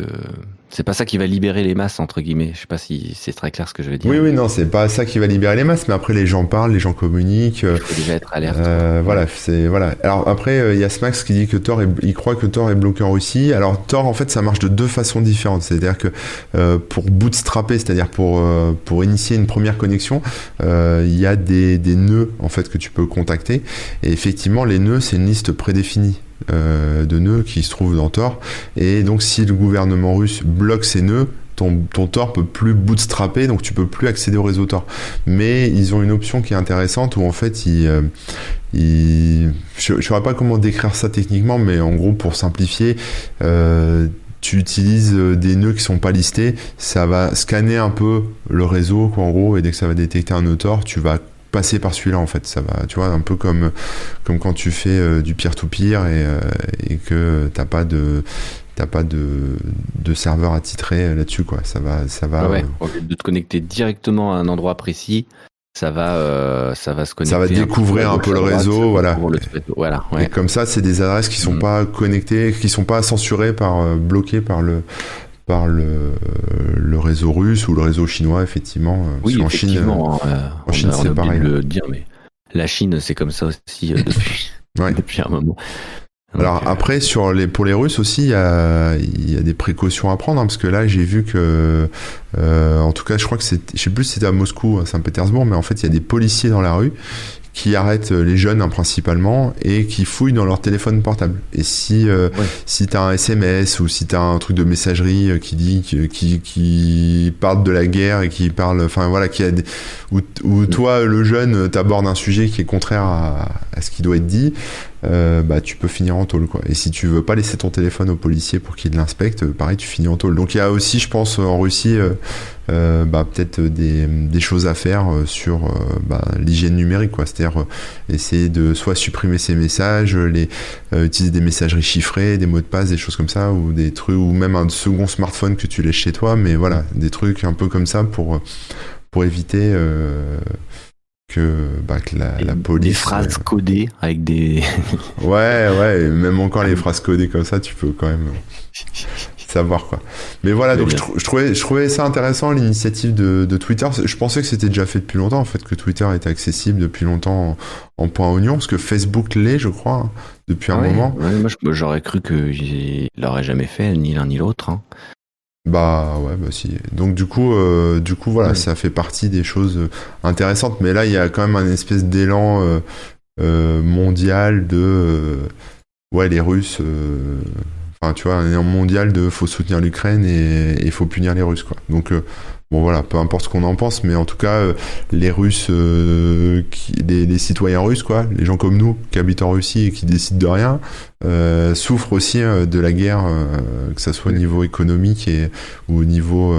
c'est pas ça qui va libérer les masses entre guillemets. Je sais pas si c'est très clair ce que je veux dire. Oui, oui, non, c'est pas ça qui va libérer les masses, mais après les gens parlent, les gens communiquent. Il faut déjà être alerte. Euh, voilà, c'est voilà. Alors après, euh, il y a Smax qui dit que Tor, il croit que Tor est bloqué en Russie. Alors Tor, en fait, ça marche de deux façons différentes. C'est-à-dire que euh, pour bootstrapper, c'est-à-dire pour pour initier une première connexion, il y a des des nœuds en fait que tu peux contacter. Et effectivement, les nœuds, c'est une liste prédéfinie. Euh, de nœuds qui se trouvent dans Tor. Et donc si le gouvernement russe bloque ces nœuds, ton, ton Tor peut plus bootstrapper, donc tu peux plus accéder au réseau Tor. Mais ils ont une option qui est intéressante où en fait ils, euh, je ne saurais pas comment décrire ça techniquement, mais en gros pour simplifier. Euh, tu utilises des nœuds qui sont pas listés, ça va scanner un peu le réseau, quoi, en gros, et dès que ça va détecter un nœud Tor, tu vas passer par celui-là en fait ça va tu vois un peu comme comme quand tu fais euh, du peer to peer et, euh, et que t'as pas de t'as pas de, de serveur attitré là-dessus quoi ça va ça va ouais, de te connecter directement à un endroit précis ça va, euh, ça va se connecter. Ça va découvrir un peu, le réseau, voilà. voilà Et comme ça, c'est des adresses qui sont mm. pas connectées, qui sont pas censurées par, euh, bloquées par le, par le, le réseau russe ou le réseau chinois, effectivement. Oui, en Chine, en Chine, c'est pareil. le dire, mais la Chine, c'est comme ça aussi depuis, depuis un moment. Alors euh, après, sur les, pour les Russes aussi, il y a, y a des précautions à prendre, hein, parce que là, j'ai vu que, euh, en tout cas, je crois que c'est, je sais plus si c'était à Moscou, à Saint-Pétersbourg, mais en fait, il y a des policiers dans la rue qui arrêtent les jeunes hein, principalement et qui fouillent dans leur téléphone portable. Et si euh, si t'as un SMS ou si t'as un truc de messagerie euh, qui dit qui qui parle de la guerre et qui parle, enfin voilà, qui a des, où, mm. toi le jeune t'abordes un sujet qui est contraire à, à ce qui doit être dit, euh, bah tu peux finir en tôle quoi. Et si tu veux pas laisser ton téléphone au policier pour qu'il l'inspecte, pareil tu finis en tôle. Donc il y a aussi, je pense, en Russie euh, euh, bah, peut-être des, des, choses à faire euh, sur euh, bah, l'hygiène numérique, quoi. C'est-à-dire essayer de soit supprimer ces messages, les utiliser des messageries chiffrées, des mots de passe, des choses comme ça, ou des trucs, ou même un second smartphone que tu laisses chez toi, mais voilà, des trucs un peu comme ça pour pour éviter que, bah, que la, la, police. Des phrases codées avec des. ouais, ouais, même encore les phrases codées comme ça, tu peux quand même savoir quoi. Mais voilà, donc je, trouvais, je trouvais ça intéressant l'initiative de, de, Twitter. Je pensais que c'était déjà fait depuis longtemps en fait, que Twitter était accessible depuis longtemps en, point oignon, parce que Facebook l'est, je crois, hein, depuis un moment. moi j'aurais cru qu'il l'aurait jamais fait, ni l'un ni l'autre. Hein. Bah ouais, bah si. Donc du coup, euh, du coup voilà, ça fait partie des choses intéressantes. Mais là, il y a quand même un espèce d'élan euh, euh, mondial de ouais les Russes Enfin, tu vois, un élan mondial de faut soutenir l'Ukraine et il faut punir les Russes, quoi. Donc, euh, bon, voilà, peu importe ce qu'on en pense, mais en tout cas, euh, les Russes, euh, qui, les, citoyens russes, quoi, les gens comme nous qui habitent en Russie et qui décident de rien, souffrent aussi de la guerre, que ça soit au niveau économique et, ou au niveau,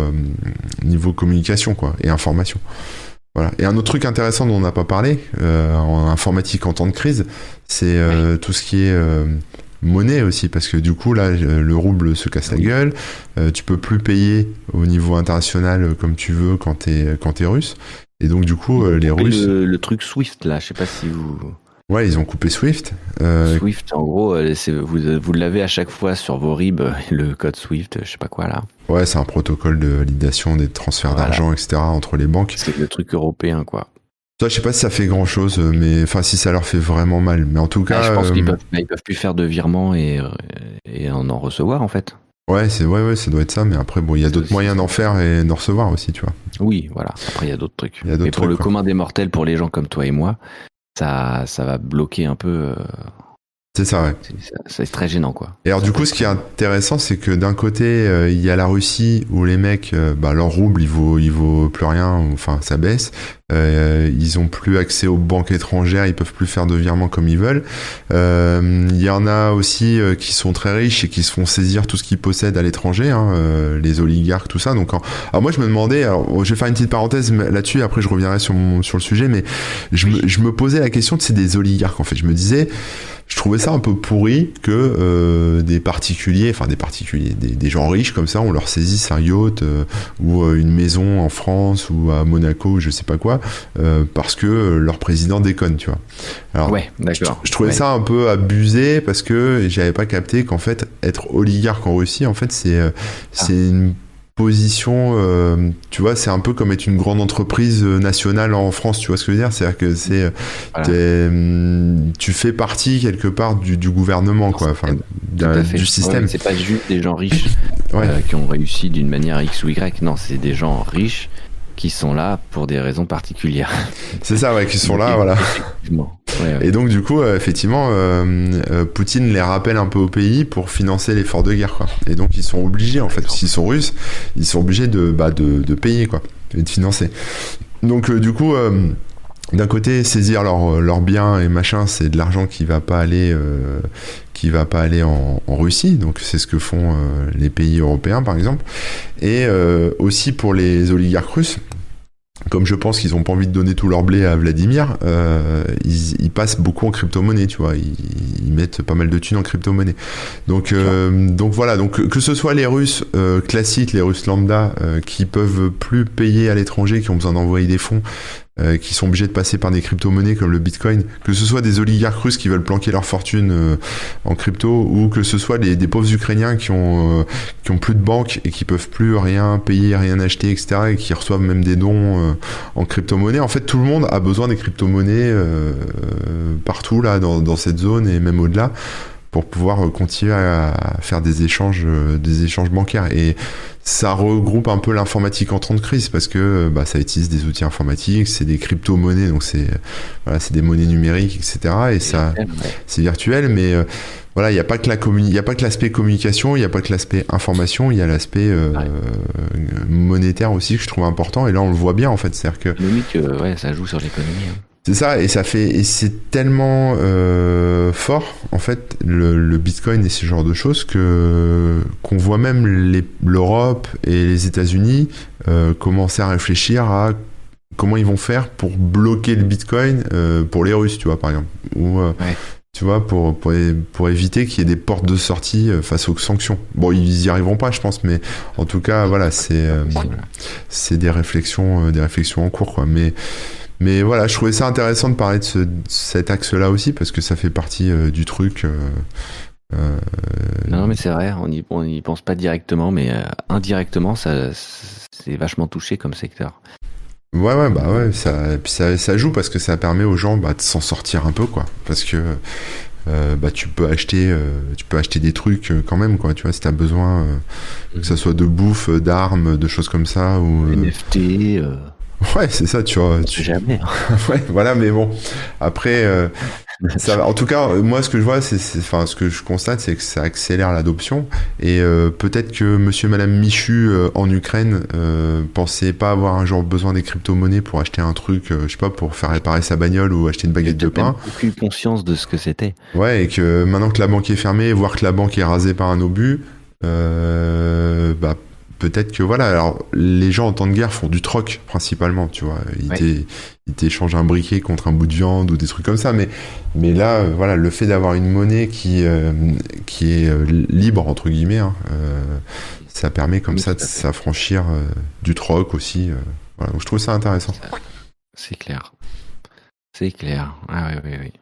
niveau communication, quoi, et information. Voilà. Et un autre truc intéressant dont on n'a pas parlé en informatique en temps de crise, c'est tout ce qui est monnaie aussi parce que du coup là le rouble se casse la gueule. Euh, tu peux plus payer au niveau international euh, comme tu veux quand t'es quand russe. Et donc du coup euh, les russes le, truc Swift là. Je sais pas si vous ouais ils ont coupé Swift. Swift en gros vous, vous l'avez à chaque fois sur vos RIB le code Swift je sais pas quoi là. Ouais c'est un protocole de validation des transferts d'argent etc entre les banques. C'est le truc européen quoi toi, je sais pas si ça fait grand chose, mais enfin si ça leur fait vraiment mal. Mais en tout cas, je pense qu'ils euh, peuvent, peuvent plus faire de virements et, et en, en recevoir en fait. Ouais, c'est ouais, ouais, ça doit être ça. Mais après, bon, il y a d'autres moyens d'en faire et d'en recevoir aussi, tu vois. Oui, voilà. Après, il y a d'autres trucs. mais pour le commun des mortels, pour les gens comme toi et moi, ça, ça va bloquer un peu euh, c'est ça, ouais. C'est très gênant, quoi. Et alors, du coup, ce qui est intéressant, c'est que d'un côté, euh, il y a la Russie où les mecs, euh, bah, leur rouble, il vaut, il vaut plus rien, enfin, ça baisse. Euh, ils ont plus accès aux banques étrangères, ils peuvent plus faire de virements comme ils veulent. Il y en a aussi qui sont très riches et qui se font saisir tout ce qu'ils possèdent à l'étranger, hein, les oligarques, tout ça. Donc, alors moi, je me demandais, alors, je vais faire une petite parenthèse là-dessus, après je reviendrai sur, mon, sur le sujet, mais je me, je me posais la question de c'est des oligarques, en fait. Je me disais, je trouvais ça un peu pourri que euh, des particuliers, enfin des particuliers, des, gens riches comme ça, on leur saisisse un yacht euh, ou euh, une maison en France ou à Monaco ou je sais pas quoi, parce que leur président déconne, tu vois. Alors, ouais, d'accord. Je, trouvais ça un peu abusé parce que j'avais pas capté qu'en fait être oligarque en Russie, en fait c'est c'est ah. une position, euh, tu vois, c'est un peu comme être une grande entreprise euh, nationale en France, tu vois ce que je veux dire? C'est-à-dire que c'est, hum, tu fais partie quelque part du, gouvernement, quoi, enfin, du système. c'est pas juste des gens riches euh, qui ont réussi d'une manière X ou Y, non, c'est des gens riches qui sont là pour des raisons particulières. C'est ça, ouais, qui sont là, voilà. Et donc, du coup, euh, effectivement, euh, euh, Poutine les rappelle un peu au pays pour financer l'effort de guerre, quoi. Et donc, ils sont obligés, en fait, s'ils sont russes, ils sont obligés de, bah, de, de payer, quoi, et de financer. Donc, du coup, d'un côté, saisir leurs biens et machin, c'est de l'argent qui va pas aller, qui va pas aller en, en Russie. Donc, c'est ce que font les pays européens, par exemple. Et aussi pour les oligarques russes, comme je pense qu'ils ont pas envie de donner tout leur blé à Vladimir, euh, ils, passent beaucoup en crypto-monnaie, tu vois. Ils, mettent pas mal de thunes en crypto-monnaie. Donc, euh, donc voilà. Donc que ce soit les Russes euh, classiques, les Russes lambda, qui peuvent plus payer à l'étranger, qui ont besoin d'envoyer des fonds, euh, qui sont obligés de passer par des crypto-monnaies comme le Bitcoin, que ce soit des oligarques russes qui veulent planquer leur fortune euh, en crypto, ou que ce soit des pauvres Ukrainiens qui ont, qui ont plus de banque et qui peuvent plus rien payer, rien acheter, etc., et qui reçoivent même des dons en crypto-monnaie. En fait, tout le monde a besoin des crypto-monnaies partout là dans, dans cette zone et même au-delà pour pouvoir euh, continuer à faire des échanges, euh, des échanges bancaires. Et ça regroupe un peu l'informatique en temps de crise parce que euh, bah, ça utilise des outils informatiques, c'est des crypto-monnaies, donc c'est voilà, c'est des monnaies numériques, etc. Et ça, c'est virtuel, mais voilà, il n'y a pas que la il a pas que l'aspect communication, il n'y a pas que l'aspect information, il y a l'aspect monétaire aussi que je trouve important. Et là, on le voit bien en fait, c'est-à-dire que ouais, ça joue sur l'économie. Hein. C'est ça, et ça fait, et c'est tellement euh, fort en fait le, Bitcoin et ce genre de choses que qu'on voit même l'Europe et les États-Unis euh, commencer à réfléchir à comment ils vont faire pour bloquer le Bitcoin euh, pour les Russes, tu vois par exemple, ou tu vois pour pour, pour éviter qu'il y ait des portes de sortie face aux sanctions. Bon, ils y arriveront pas, je pense, mais en tout cas, voilà, c'est c'est des réflexions, des réflexions en cours, quoi. Mais mais voilà, je trouvais ça intéressant de parler de, ce, cet axe-là aussi parce que ça fait partie euh, du truc. Euh, euh, non, mais c'est vrai, on n'y on y pense pas directement, mais indirectement, ça, c'est vachement touché comme secteur. Ouais, ouais, bah ouais, ça, ça, ça, joue parce que ça permet aux gens bah, de s'en sortir un peu, quoi. Parce que bah, tu peux acheter, tu peux acheter des trucs quand même, quoi. Tu vois, si t'as besoin, que ça mhm. soit de bouffe, d'armes, de choses comme ça, ou NFT. Ouais, c'est ça, tu vois. Tu... Jamais. Hein. ouais, voilà, mais bon. Après, euh, ça, en tout cas, moi, ce que je vois, c'est, enfin, ce que je constate, c'est que ça accélère l'adoption. Et euh, peut-être que Monsieur, et Madame Michu euh, en Ukraine euh, pensaient pas avoir un jour besoin des crypto-monnaies pour acheter un truc, je sais pas, pour faire réparer sa bagnole ou acheter une baguette de pain. Aucune conscience de ce que c'était. Ouais, et que maintenant que la banque est fermée, voir que la banque est rasée par un obus, bah peut-être que voilà, alors les gens en temps de guerre font du troc principalement, tu vois. Ils t'échangent un briquet contre un bout de viande ou des trucs comme ça, mais mais là, euh, voilà, le fait d'avoir une monnaie qui euh, qui est euh, libre entre guillemets, hein, ça permet comme ça de s'affranchir du troc aussi. voilà, donc je trouve ça intéressant. C'est clair, c'est clair. Ah oui, oui, oui.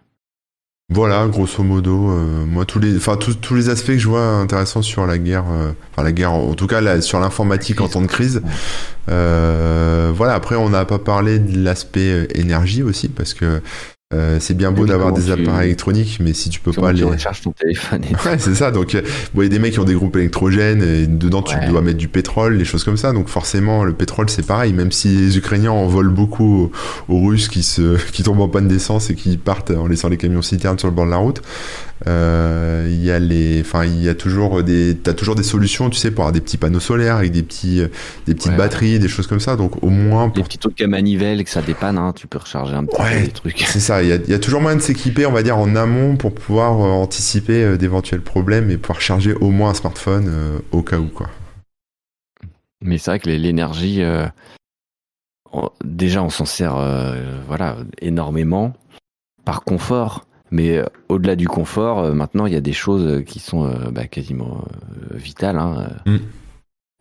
Voilà, grosso modo, euh, moi tous les, enfin tous, les aspects que je vois intéressants sur la guerre, euh, enfin la guerre, en tout cas sur l'informatique en temps de crise. Euh, voilà, après on n'a pas parlé de l'aspect énergie aussi parce que euh, c'est bien beau d'avoir des appareils électroniques, mais si tu peux pas les. recharges ton téléphone. ouais, c'est ça. Donc, il y a des mecs qui ont des groupes électrogènes et dedans tu dois mettre du pétrole, des choses comme ça. Donc, forcément, le pétrole c'est pareil. Même si les Ukrainiens en volent beaucoup aux, Russes qui se, qui tombent en panne d'essence et qui partent en laissant les camions citernes sur le bord de la route, il y a les, enfin, il y a toujours des, t'as toujours des solutions, tu sais, pour avoir des petits panneaux solaires avec des petits, des petites batteries, des choses comme ça. Donc au moins, pour... des petits trucs à manivelle que ça dépanne, hein, tu peux recharger un petit peu les trucs. C'est ça. Il y a, y a, toujours moyen de s'équiper, on va dire, en amont pour pouvoir euh, anticiper euh, d'éventuels problèmes et pouvoir charger au moins un smartphone au cas où, quoi. Mais c'est vrai que l'énergie, déjà, on s'en sert, voilà, énormément par confort mais euh, au-delà du confort, euh, maintenant, il y a des choses euh, qui sont bah, quasiment vitales. Hein, mm.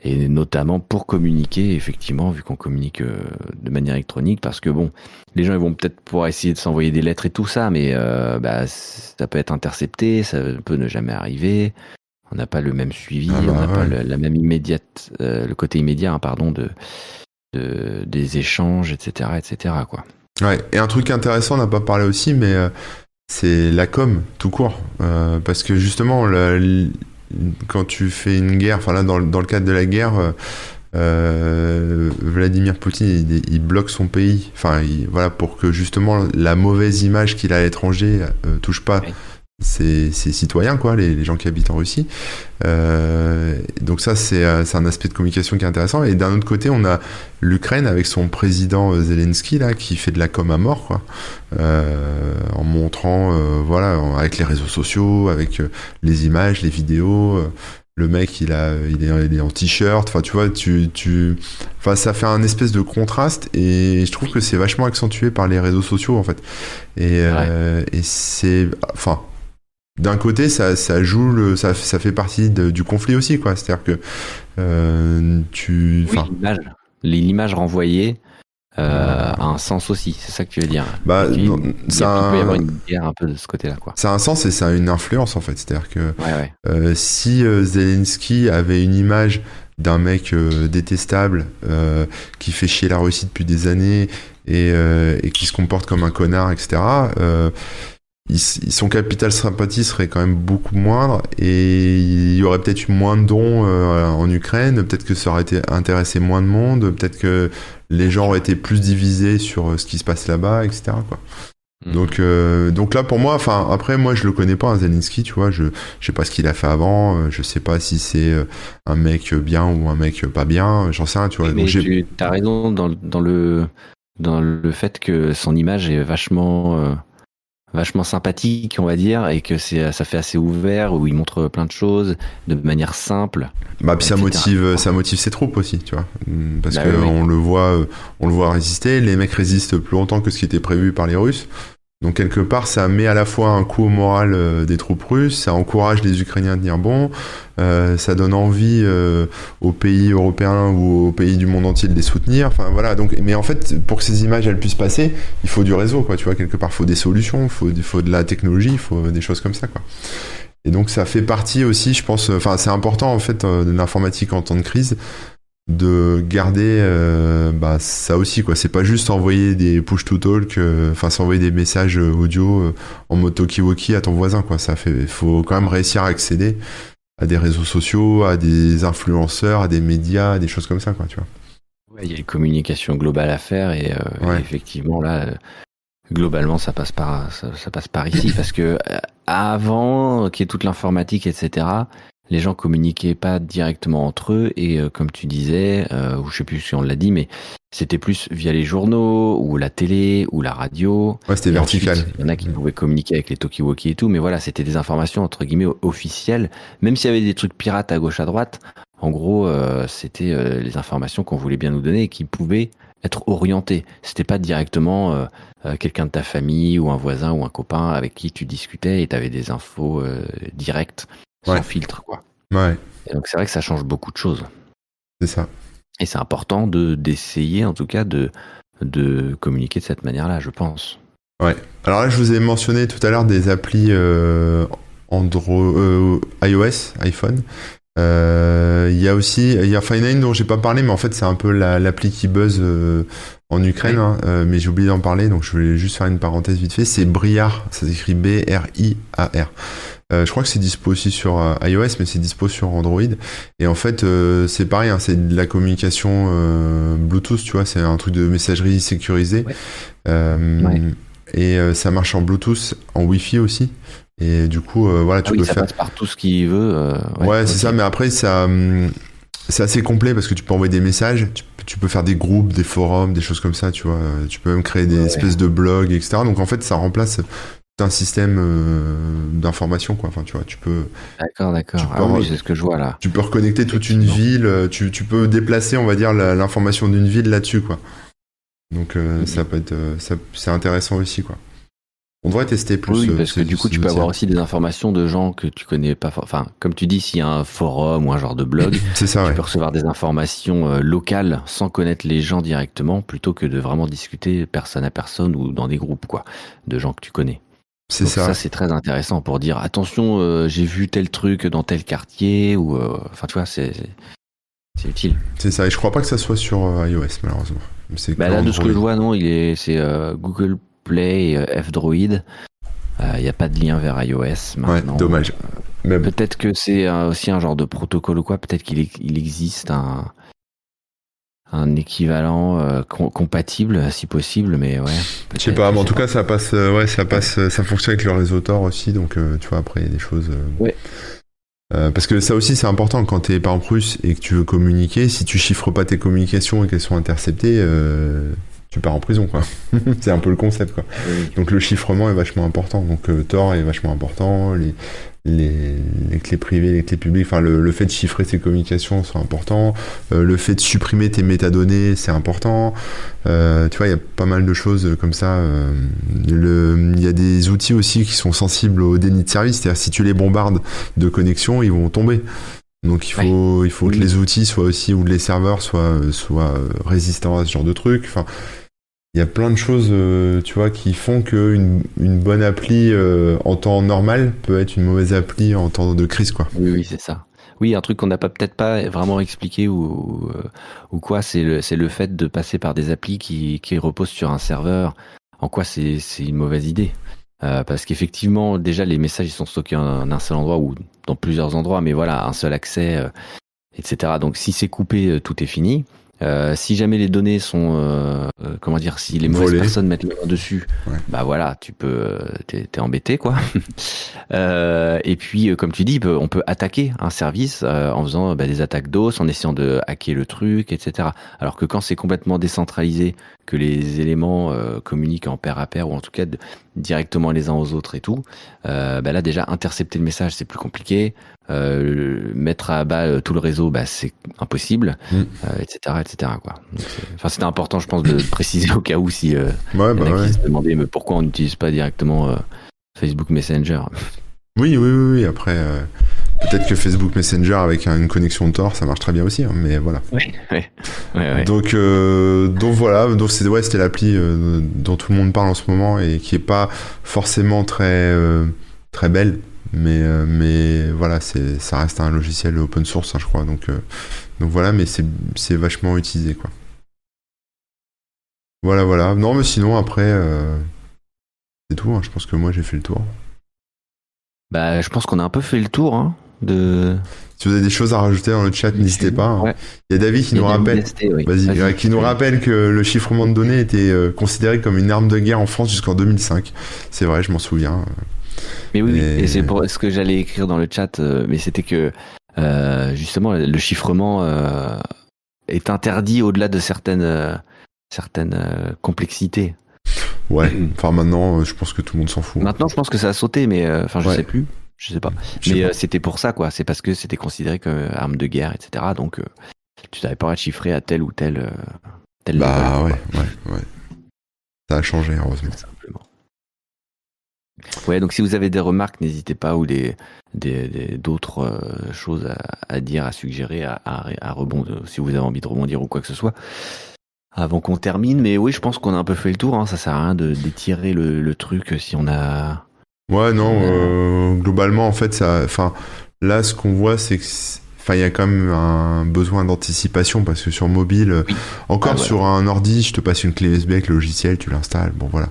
Et notamment pour communiquer, effectivement, vu qu'on communique de manière électronique, parce que bon, les gens ils vont peut-être pouvoir essayer de s'envoyer des lettres et tout ça, mais bah, ça peut être intercepté, ça peut ne jamais arriver. On n'a pas le même suivi, ah on n'a bah pas la même immédiate, le côté immédiat, hein, pardon, de, de, des échanges, etc., etc. Quoi. Ouais. Et un truc intéressant, on n'a pas parlé aussi, mais c'est la com tout court. Euh, parce que justement, quand tu fais une guerre, enfin là dans, le cadre de la guerre, euh, euh Vladimir Poutine il, bloque son pays, enfin voilà pour que justement la mauvaise image qu'il a à l'étranger euh, touche pas ses, citoyens, quoi, les, gens qui habitent en Russie. Euh, donc ça, euh, c'est un aspect de communication qui est intéressant. Et d'un autre côté, on a l'Ukraine avec son président euh, Zelensky là, qui fait de la com à mort, quoi, en montrant, voilà, avec les réseaux sociaux, avec les images, les vidéos. le mec, il a, il est, il est en t-shirt. Enfin, tu vois, tu, tu, enfin, ça fait un espèce de contraste. Et je trouve que c'est vachement accentué par les réseaux sociaux, en fait. Et, et c'est, enfin d'un côté, ça, ça joue, le, ça, ça fait partie du conflit aussi, quoi. C'est-à-dire que euh, tu. l'image renvoyée a un sens aussi. C'est ça que tu veux dire. Bah, il, non, il, ça il peut y avoir une guerre un peu de ce côté-là, quoi. Ça a un sens et ça a une influence en fait. C'est-à-dire que Ouais, ouais. euh, si euh, Zelensky avait une image d'un mec euh, détestable euh, qui fait chier la Russie depuis des années et, euh, et qui se comporte comme un connard, etc. il son capital sympathie serait quand même beaucoup moindre et il y aurait peut-être eu moins de dons euh, en Ukraine, peut-être que ça aurait été intéressé moins de monde, peut-être que les gens auraient été plus divisés sur euh, ce qui se passe là-bas, etc. Quoi. Mhm. Donc, euh, donc là pour moi, enfin après moi je le connais pas, hein, Zelensky, tu vois, je je sais pas ce qu'il a fait avant, euh, je sais pas si c'est un mec bien ou un mec pas bien, j'en sais rien, tu vois. Mais Donc j'ai- tu as raison dans, le- dans le dans le fait que son image est vachement euh, vachement sympathique, on va dire, et que c'est ça fait assez ouvert où il montre plein de choses de manière simple. Bah, puis ça motive, ça motive ses troupes aussi, tu vois. Mm, Parce Bah que oui, on le voit, euh, on le voit résister. Les mecs résistent plus longtemps que ce qui était prévu par les Russes. Donc quelque part, ça met à la fois un coup au moral euh, des troupes russes, ça encourage les Ukrainiens à tenir bon, euh, ça donne envie euh, aux pays européens ou aux pays du monde entier de les soutenir. Enfin voilà. Donc, mais en fait, pour que ces images elles puissent passer, il faut du réseau, quoi. Tu vois, quelque part, faut des solutions, faut, faut de la technologie, il faut des choses comme ça, quoi. Et donc ça fait partie aussi, je pense, enfin c'est important en fait euh, de l'informatique en temps de crise de garder euh, bah, ça aussi quoi. C'est pas juste envoyer des push to talk, euh, enfin s'envoyer des messages euh, audio euh, en mode talkie-walkie à ton voisin quoi. Ça fait, faut quand même réussir à accéder à des réseaux sociaux, à des influenceurs, à des médias, à des choses comme ça quoi. Tu vois. Ouais, il y a une communication globale à faire et, euh, Ouais. et effectivement là, euh, globalement ça passe par ça, ça passe par ici parce que euh, avant qu'il y ait toute l'informatique etc. Les gens communiquaient pas directement entre eux et euh, comme tu disais, euh, ou je sais plus si on l'a dit, mais c'était plus via les journaux ou la télé ou la radio. Ouais, c'était vertical. Il y en a qui pouvaient communiquer avec les talkie-walkie et tout, mais voilà, c'était des informations entre guillemets officielles. Même s'il y avait des trucs pirates à gauche à droite, en gros, euh, c'était euh, les informations qu'on voulait bien nous donner et qui pouvaient être orientées. C'était pas directement euh, euh, quelqu'un de ta famille ou un voisin ou un copain avec qui tu discutais et tu avais des infos euh, sans Ouais. filtre, quoi. Ouais, Et donc c'est vrai que ça change beaucoup de choses. c'est ça. Et c'est important de d'essayer, en tout cas, de de communiquer de cette manière-là, je pense. Alors là, je vous ai mentionné tout à l'heure des applis euh, Android, euh, iOS, iPhone. Euh, Il y a aussi, il y a, a une dont j'ai pas parlé, mais en fait, c'est un peu la- l'appli qui buzz euh, en Ukraine, hein, euh, mais j'ai oublié d'en parler, donc je voulais juste faire une parenthèse vite fait. C'est Briar, ça s'écrit B-R-I-A-R. Euh, je crois que c'est dispo aussi sur euh, iOS, mais c'est dispo sur Android. Et en fait, euh, c'est pareil, hein, c'est de la communication euh, Bluetooth, tu vois, c'est un truc de messagerie sécurisée. Ouais. Euh, Ouais. Et euh, ça marche en Bluetooth, en Wi-Fi aussi. Et du coup, euh, voilà, tu Ah oui, peux ça faire. passe par tout ce qu'il veut. euh, Ouais, c'est ça, mais après, ça, hum, c'est assez complet parce que tu peux envoyer des messages, tu, tu peux faire des groupes, des forums, des choses comme ça, tu vois. Euh, Tu peux même créer des Ouais. espèces de blogs, etc. Donc en fait, ça remplace tout un système euh, d'information, quoi. Enfin, tu vois, tu peux, D'accord, d'accord. Ah oui, c'est ce que je vois là. tu peux reconnecter toute une ville, euh, tu, tu peux déplacer, on va dire, l'information d'une ville là-dessus, quoi. Donc euh, Mhm. ça peut être, euh, ça- c'est intéressant aussi, quoi. On devrait tester plus. Oui, euh, parce que du coup, tu peux avoir aussi des informations de gens que tu connais pas. Enfin, comme tu dis, s'il y a un forum ou un genre de blog, ça, tu ouais. peux recevoir des informations euh, locales sans connaître les gens directement, plutôt que de vraiment discuter personne à personne ou dans des groupes, quoi, de gens que tu connais. C'est ça. ça, c'est très intéressant pour dire attention, euh, j'ai vu tel truc dans tel quartier ou, euh, enfin, tu vois, c'est c'est- utile. C'est ça. Et je crois pas que ça soit sur iOS, malheureusement. Bah là, de ce que je vois, non, il est, c'est euh, Google Play et euh, F-Droid. Il n'y a pas de lien vers iOS Ouais, maintenant. dommage. Bon. Peut-être que c'est euh, aussi un genre de protocole ou quoi. Peut-être qu'il ex- il existe un, un équivalent euh, com- compatible, si possible, mais ouais. Je sais pas, mais en tout cas, ça passe, euh, ouais, ça passe, euh, ça fonctionne avec le réseau Tor aussi, donc euh, tu vois, après, il y a des choses. euh, Ouais. euh, parce que ça aussi, c'est important quand t'es par exemple russe et que tu veux communiquer. Si tu chiffres pas tes communications et qu'elles sont interceptées, euh, tu pars en prison, quoi. c'est un peu le concept, quoi. Oui. Donc le chiffrement est vachement important. Donc euh, Tor est vachement important. Les, les, les clés privées, les clés publiques, enfin le, le fait de chiffrer tes communications sont importants. Euh, le fait de supprimer tes métadonnées, c'est important. Euh, tu vois, il y a pas mal de choses comme ça. Euh, Il y a des outils aussi qui sont sensibles au déni de service. C'est-à-dire si tu les bombardes de connexion, ils vont tomber. Donc il faut, il faut que Oui. les outils soient aussi ou les serveurs soient, soient résistants à ce genre de trucs. Enfin, il y a plein de choses, euh, tu vois, qui font qu'une une bonne appli euh, en temps normal peut être une mauvaise appli en temps de crise, quoi. Oui, oui, c'est ça. Oui, un truc qu'on n'a peut-être pas vraiment expliqué ou, euh, ou quoi, c'est le, le fait de passer par des applis qui, qui reposent sur un serveur. En quoi c'est, une mauvaise idée? Parce qu'effectivement, déjà, les messages sont stockés en un seul endroit ou dans plusieurs endroits, mais voilà, un seul accès, etc. Donc si c'est coupé, tout est fini. Euh, si jamais les données sont, euh, euh, comment dire, si les mauvaises personnes mettent les mains dessus, bah voilà, tu peux, t'es, t'es embêté quoi. et puis, comme tu dis, on peut attaquer un service en faisant bah, des attaques d'os, en essayant de hacker le truc, etc. Alors que quand c'est complètement décentralisé, que les éléments communiquent en pair à pair ou en tout cas directement les uns aux autres et tout, bah là déjà intercepter le message c'est plus compliqué. Euh, mettre à bas euh, tout le réseau, bah, c'est impossible, mm. etc. Euh, quoi. Enfin, c'était important, je pense, de préciser au cas où si euh, ouais, bah, ouais. se demandaient mais pourquoi on n'utilise pas directement Facebook Messenger? Oui, oui, oui. Après, peut-être que Facebook Messenger avec une connexion Tor, ça marche très bien aussi, hein, mais voilà. Oui, oui. Donc, donc voilà, donc c'était ouais, c'était l'appli dont tout le monde parle en ce moment et qui est pas forcément très très belle mais, euh, mais voilà, ça reste un logiciel open source, hein, je crois. Donc, euh, donc voilà, mais c'est vachement utilisé, quoi. Voilà, voilà. Non, mais sinon, après, euh, c'est tout. Hein. Je pense que moi, j'ai fait le tour. Bah, je pense qu'on a un peu fait le tour hein, de. Si vous avez des choses à rajouter dans le chat, n'hésitez pas. Hein. Il y a David qui nous rappelle, qui nous rappelle que le chiffrement de données était considéré comme une arme de guerre en France jusqu'en 2005. C'est vrai, je m'en souviens. Mais oui, et, c'est pour ce que j'allais écrire dans le chat, euh, mais c'était que euh, justement le chiffrement euh, est interdit au-delà de certaines certaines complexités. Ouais. Enfin maintenant, je pense que tout le monde s'en fout. Maintenant, je pense que ça a sauté, mais enfin, je sais plus. Je sais pas. mais c'était pour ça, quoi. C'est parce que c'était considéré comme arme de guerre, etc. Donc, tu n'avais pas à chiffrer à tel ou tel. tel bah ouais, ouais, ouais. Ça a changé, heureusement. Ouais, donc si vous avez des remarques, n'hésitez pas ou des d'autres euh, choses à, dire, à suggérer, à, à, rebondir, si vous avez envie de rebondir ou quoi que ce soit, avant qu'on termine. Mais oui, je pense qu'on a un peu fait le tour. Hein. Ça sert à rien d'étirer le, le, truc si on a. Ouais, non. Euh, globalement, en fait, ça. Enfin, là, ce qu'on voit, c'est que Enfin, il y a quand même un besoin d'anticipation parce que sur mobile, encore ah, sur un ordi, je te passe une clé USB avec le logiciel, tu l'installes. Bon, voilà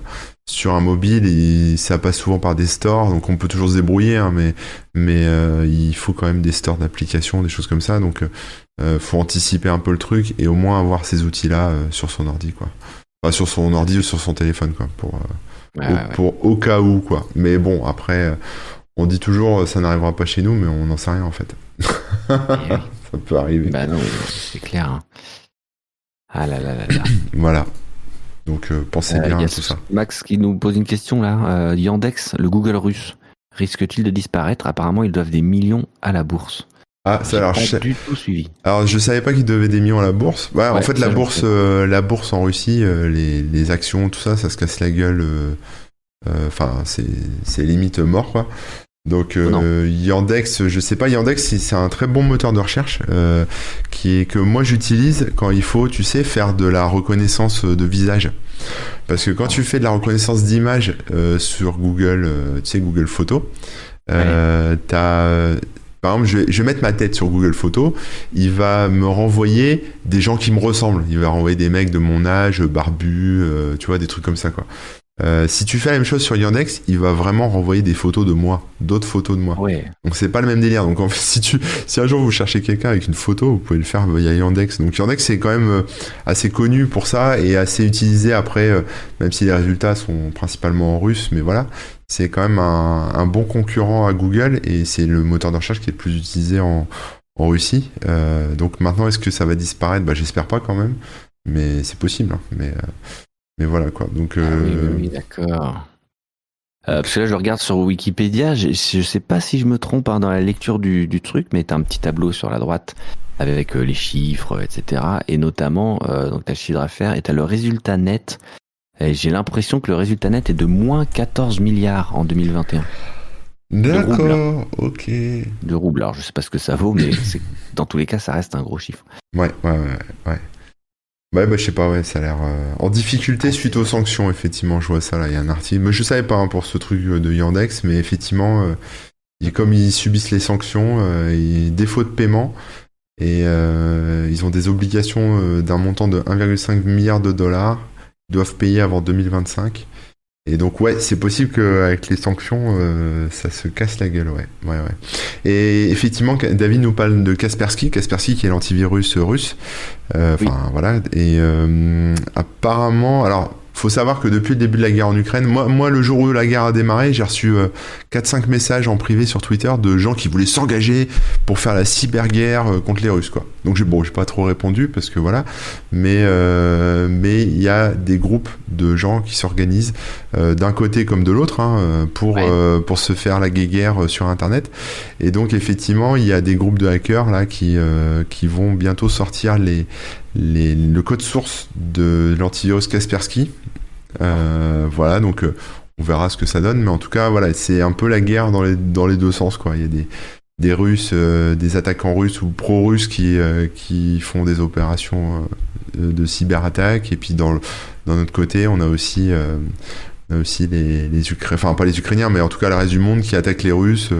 sur un mobile, ça passe souvent par des stores, donc on peut toujours se débrouiller, hein, mais, mais euh, il faut quand même des stores d'applications, des choses comme ça, donc euh, faut anticiper un peu le truc et au moins avoir ces outils-là euh, sur son ordi, quoi. Enfin, sur son ordi ou sur son téléphone, quoi, pour, au, pour au cas où, quoi. Mais bon, après, on dit toujours ça n'arrivera pas chez nous, mais on n'en sait rien en fait. ça peut arriver. Bah non, c'est clair. Hein. Ah là là là là. voilà. Donc euh, pensez bien à tout ça. Max qui nous pose une question là. Euh, Yandex, le Google russe, risque-t-il de disparaître? Apparemment, ils doivent des millions à la bourse. Ah, ça alors je du tout suivi. Alors je savais pas qu'ils devaient des millions à la bourse. Ouais, en fait la bourse, euh, la bourse en Russie, les, les, actions, tout ça, ça se casse la gueule. Enfin, c'est limite mort quoi. Donc euh, Yandex, je sais pas, Yandex c'est un très bon moteur de recherche euh, qui est que moi j'utilise quand il faut, tu sais, faire de la reconnaissance de visage. Parce que quand tu fais de la reconnaissance d'image euh, sur Google, tu sais Google Photos, t'as par exemple, je vais, je vais, mettre ma tête sur Google Photos, il va me renvoyer des gens qui me ressemblent. Il va renvoyer des mecs de mon âge, barbus, tu vois, des trucs comme ça, quoi. Euh, si tu fais la même chose sur Yandex, il va vraiment renvoyer des photos de moi, d'autres photos de moi. Ouais. Donc c'est pas le même délire. Donc en fait, si tu, si un jour vous cherchez quelqu'un avec une photo, vous pouvez le faire via Yandex. Donc Yandex c'est quand même euh, assez connu pour ça et assez utilisé après, euh, même si les résultats sont principalement en russe, mais voilà, c'est quand même un, un, bon concurrent à Google et c'est le moteur de recherche qui est le plus utilisé en, en Russie. Euh, donc maintenant, est-ce que ça va disparaître? Bah j'espère pas quand même, mais c'est possible. Hein. Mais mais voilà quoi. Donc, ah oui, euh, d'accord. Euh, parce que là, je regarde sur Wikipédia, je, je sais pas si je me trompe hein, dans la lecture du, du truc, mais tu as un petit tableau sur la droite avec euh, les chiffres, etc. Et notamment, donc tu as le chiffre d'affaires et tu as le résultat net. Et j'ai l'impression que le résultat net est de moins 14 milliards en 2021. D'accord, ok. De roubles. Alors, je sais pas ce que ça vaut, mais dans tous les cas, ça reste un gros chiffre. Ouais, ouais, ouais. ouais. Ouais, bah, je sais pas, ouais, ça a l'air en difficulté suite aux sanctions, effectivement, je vois ça là, il y a un article. Mais je savais pas hein, pour ce truc de Yandex, mais effectivement, comme ils subissent les sanctions, et défaut de paiement, et ils ont des obligations d'un montant de 1,5 milliard de dollars, ils doivent payer avant 2025. Et donc ouais, c'est possible qu'avec les sanctions, euh, ça se casse la gueule, ouais. ouais, ouais. Et effectivement, David nous parle de Kaspersky, Kaspersky qui est l'antivirus russe. Euh, enfin voilà. Et euh, apparemment, alors faut savoir que depuis le début de la guerre en Ukraine, moi, moi le jour où la guerre a démarré, j'ai reçu 4-5 euh, messages en privé sur Twitter de gens qui voulaient s'engager pour faire la cyberguerre euh, contre les Russes, quoi. Donc j'ai bon, j'ai pas trop répondu parce que voilà, mais euh, mais il y a des groupes de gens qui s'organisent d'un côté comme de l'autre hein, pour pour se faire la guerre sur Internet. Et donc effectivement, il y a des groupes de hackers là qui qui vont bientôt sortir les le code source de l'antivirus Kaspersky. Euh, voilà, donc euh, on verra ce que ça donne, mais en tout cas, voilà, c'est un peu la guerre dans les, dans les deux sens, quoi. Il y a des, des Russes, euh, des attaquants russes ou pro-russes qui, qui font des opérations de cyberattaque, et puis dans, dans notre côté, on a aussi, aussi les, les Ukrainiens, enfin pas les Ukrainiens, mais en tout cas le reste du monde qui attaque les Russes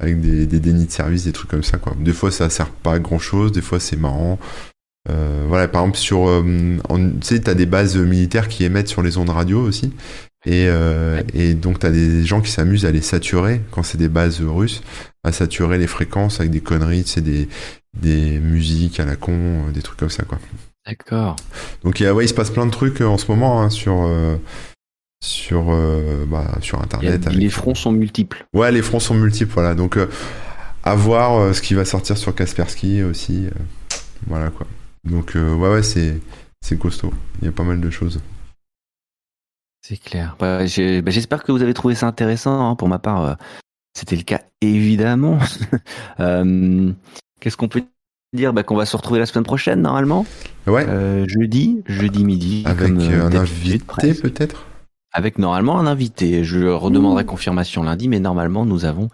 avec des, des dénis de service, des trucs comme ça, quoi. Des fois, ça sert pas à grand chose, des fois, c'est marrant. Euh, voilà, par exemple, sur, euh, tu sais, t'as des bases militaires qui émettent sur les ondes radio aussi. Et, euh, et donc, tu as des gens qui s'amusent à les saturer, quand c'est des bases russes, à saturer les fréquences avec des conneries, tu sais, des, des musiques à la con, des trucs comme ça, quoi. D'accord. Donc, ouais, il se passe plein de trucs en ce moment hein, sur, sur, bah, sur Internet. les fronts sont multiples. Ouais, les fronts sont multiples, voilà. Donc, à voir ce qui va sortir sur Kaspersky aussi. voilà, quoi. Donc euh, ouais ouais c'est c'est costaud. Il y a pas mal de choses. C'est clair. Bah, bah, j'espère que vous avez trouvé ça intéressant. Hein. Pour ma part, euh, c'était le cas évidemment. Euh, qu'est-ce qu'on peut dire bah, Qu'on va se retrouver la semaine prochaine normalement? Ouais. jeudi, jeudi midi. Avec un invité peut-être? Avec normalement un invité. Je redemanderai confirmation lundi, mais normalement nous avons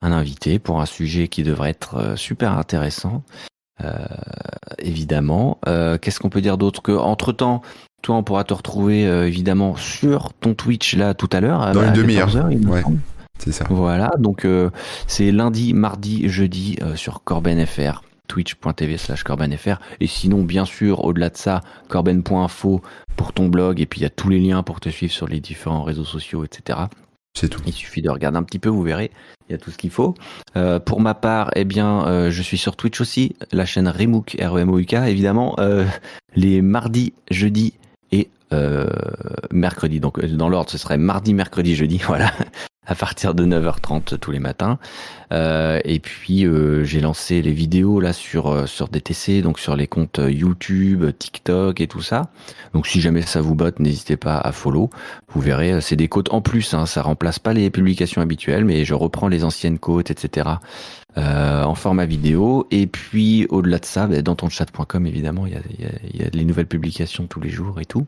un invité pour un sujet qui devrait être super intéressant. Euh, évidemment. Euh, qu'est-ce qu'on peut dire d'autre que entre temps, toi, on pourra te retrouver euh, évidemment sur ton Twitch là tout à l'heure. Dans une demi-heure. C'est ça. Voilà, donc c'est lundi, mardi, jeudi sur Corben FR, twitch.tv slash corbenfr. Et sinon, bien sûr, au-delà de ça, corben.info pour ton blog. Et puis il y a tous les liens pour te suivre sur les différents réseaux sociaux, etc. C'est tout. Il suffit de regarder un petit peu, vous verrez, il y a tout ce qu'il faut. Euh, pour ma part, eh bien, euh, je suis sur Twitch aussi, la chaîne Remouk, r e m o u k évidemment, euh, les mardis, jeudis et mercredis. Donc, dans l'ordre, ce serait mardi, mercredi, jeudi, voilà à partir de 9h30 tous les matins. Euh, et puis euh, j'ai lancé les vidéos là sur euh, sur DTC, donc sur les comptes YouTube, TikTok et tout ça. Donc si jamais ça vous botte, n'hésitez pas à follow. Vous verrez, c'est des côtes en plus. Hein, ça remplace pas les publications habituelles, mais je reprends les anciennes côtes, etc. en format vidéo. Et puis au-delà de ça, ben, dans ton chat.com évidemment, il y a, y, y a les nouvelles publications tous les jours et tout.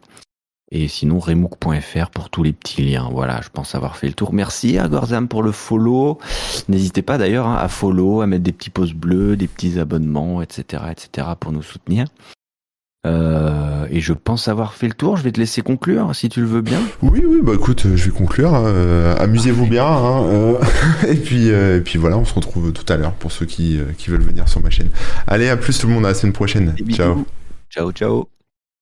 Et sinon, remook.fr pour tous les petits liens. Voilà, je pense avoir fait le tour. Merci à Gorzam pour le follow. N'hésitez pas d'ailleurs hein, à follow, à mettre des petits pouces bleus, des petits abonnements, etc., etc., pour nous soutenir. Euh, et je pense avoir fait le tour. Je vais te laisser conclure, si tu le veux bien. Oui, oui, bah écoute, je vais conclure. Hein. Euh, amusez-vous bien. Hein, euh. et puis, et puis voilà, on se retrouve tout à l'heure pour ceux qui, qui veulent venir sur ma chaîne. Allez, à plus tout le monde, à la semaine prochaine. Ciao. Ciao, ciao.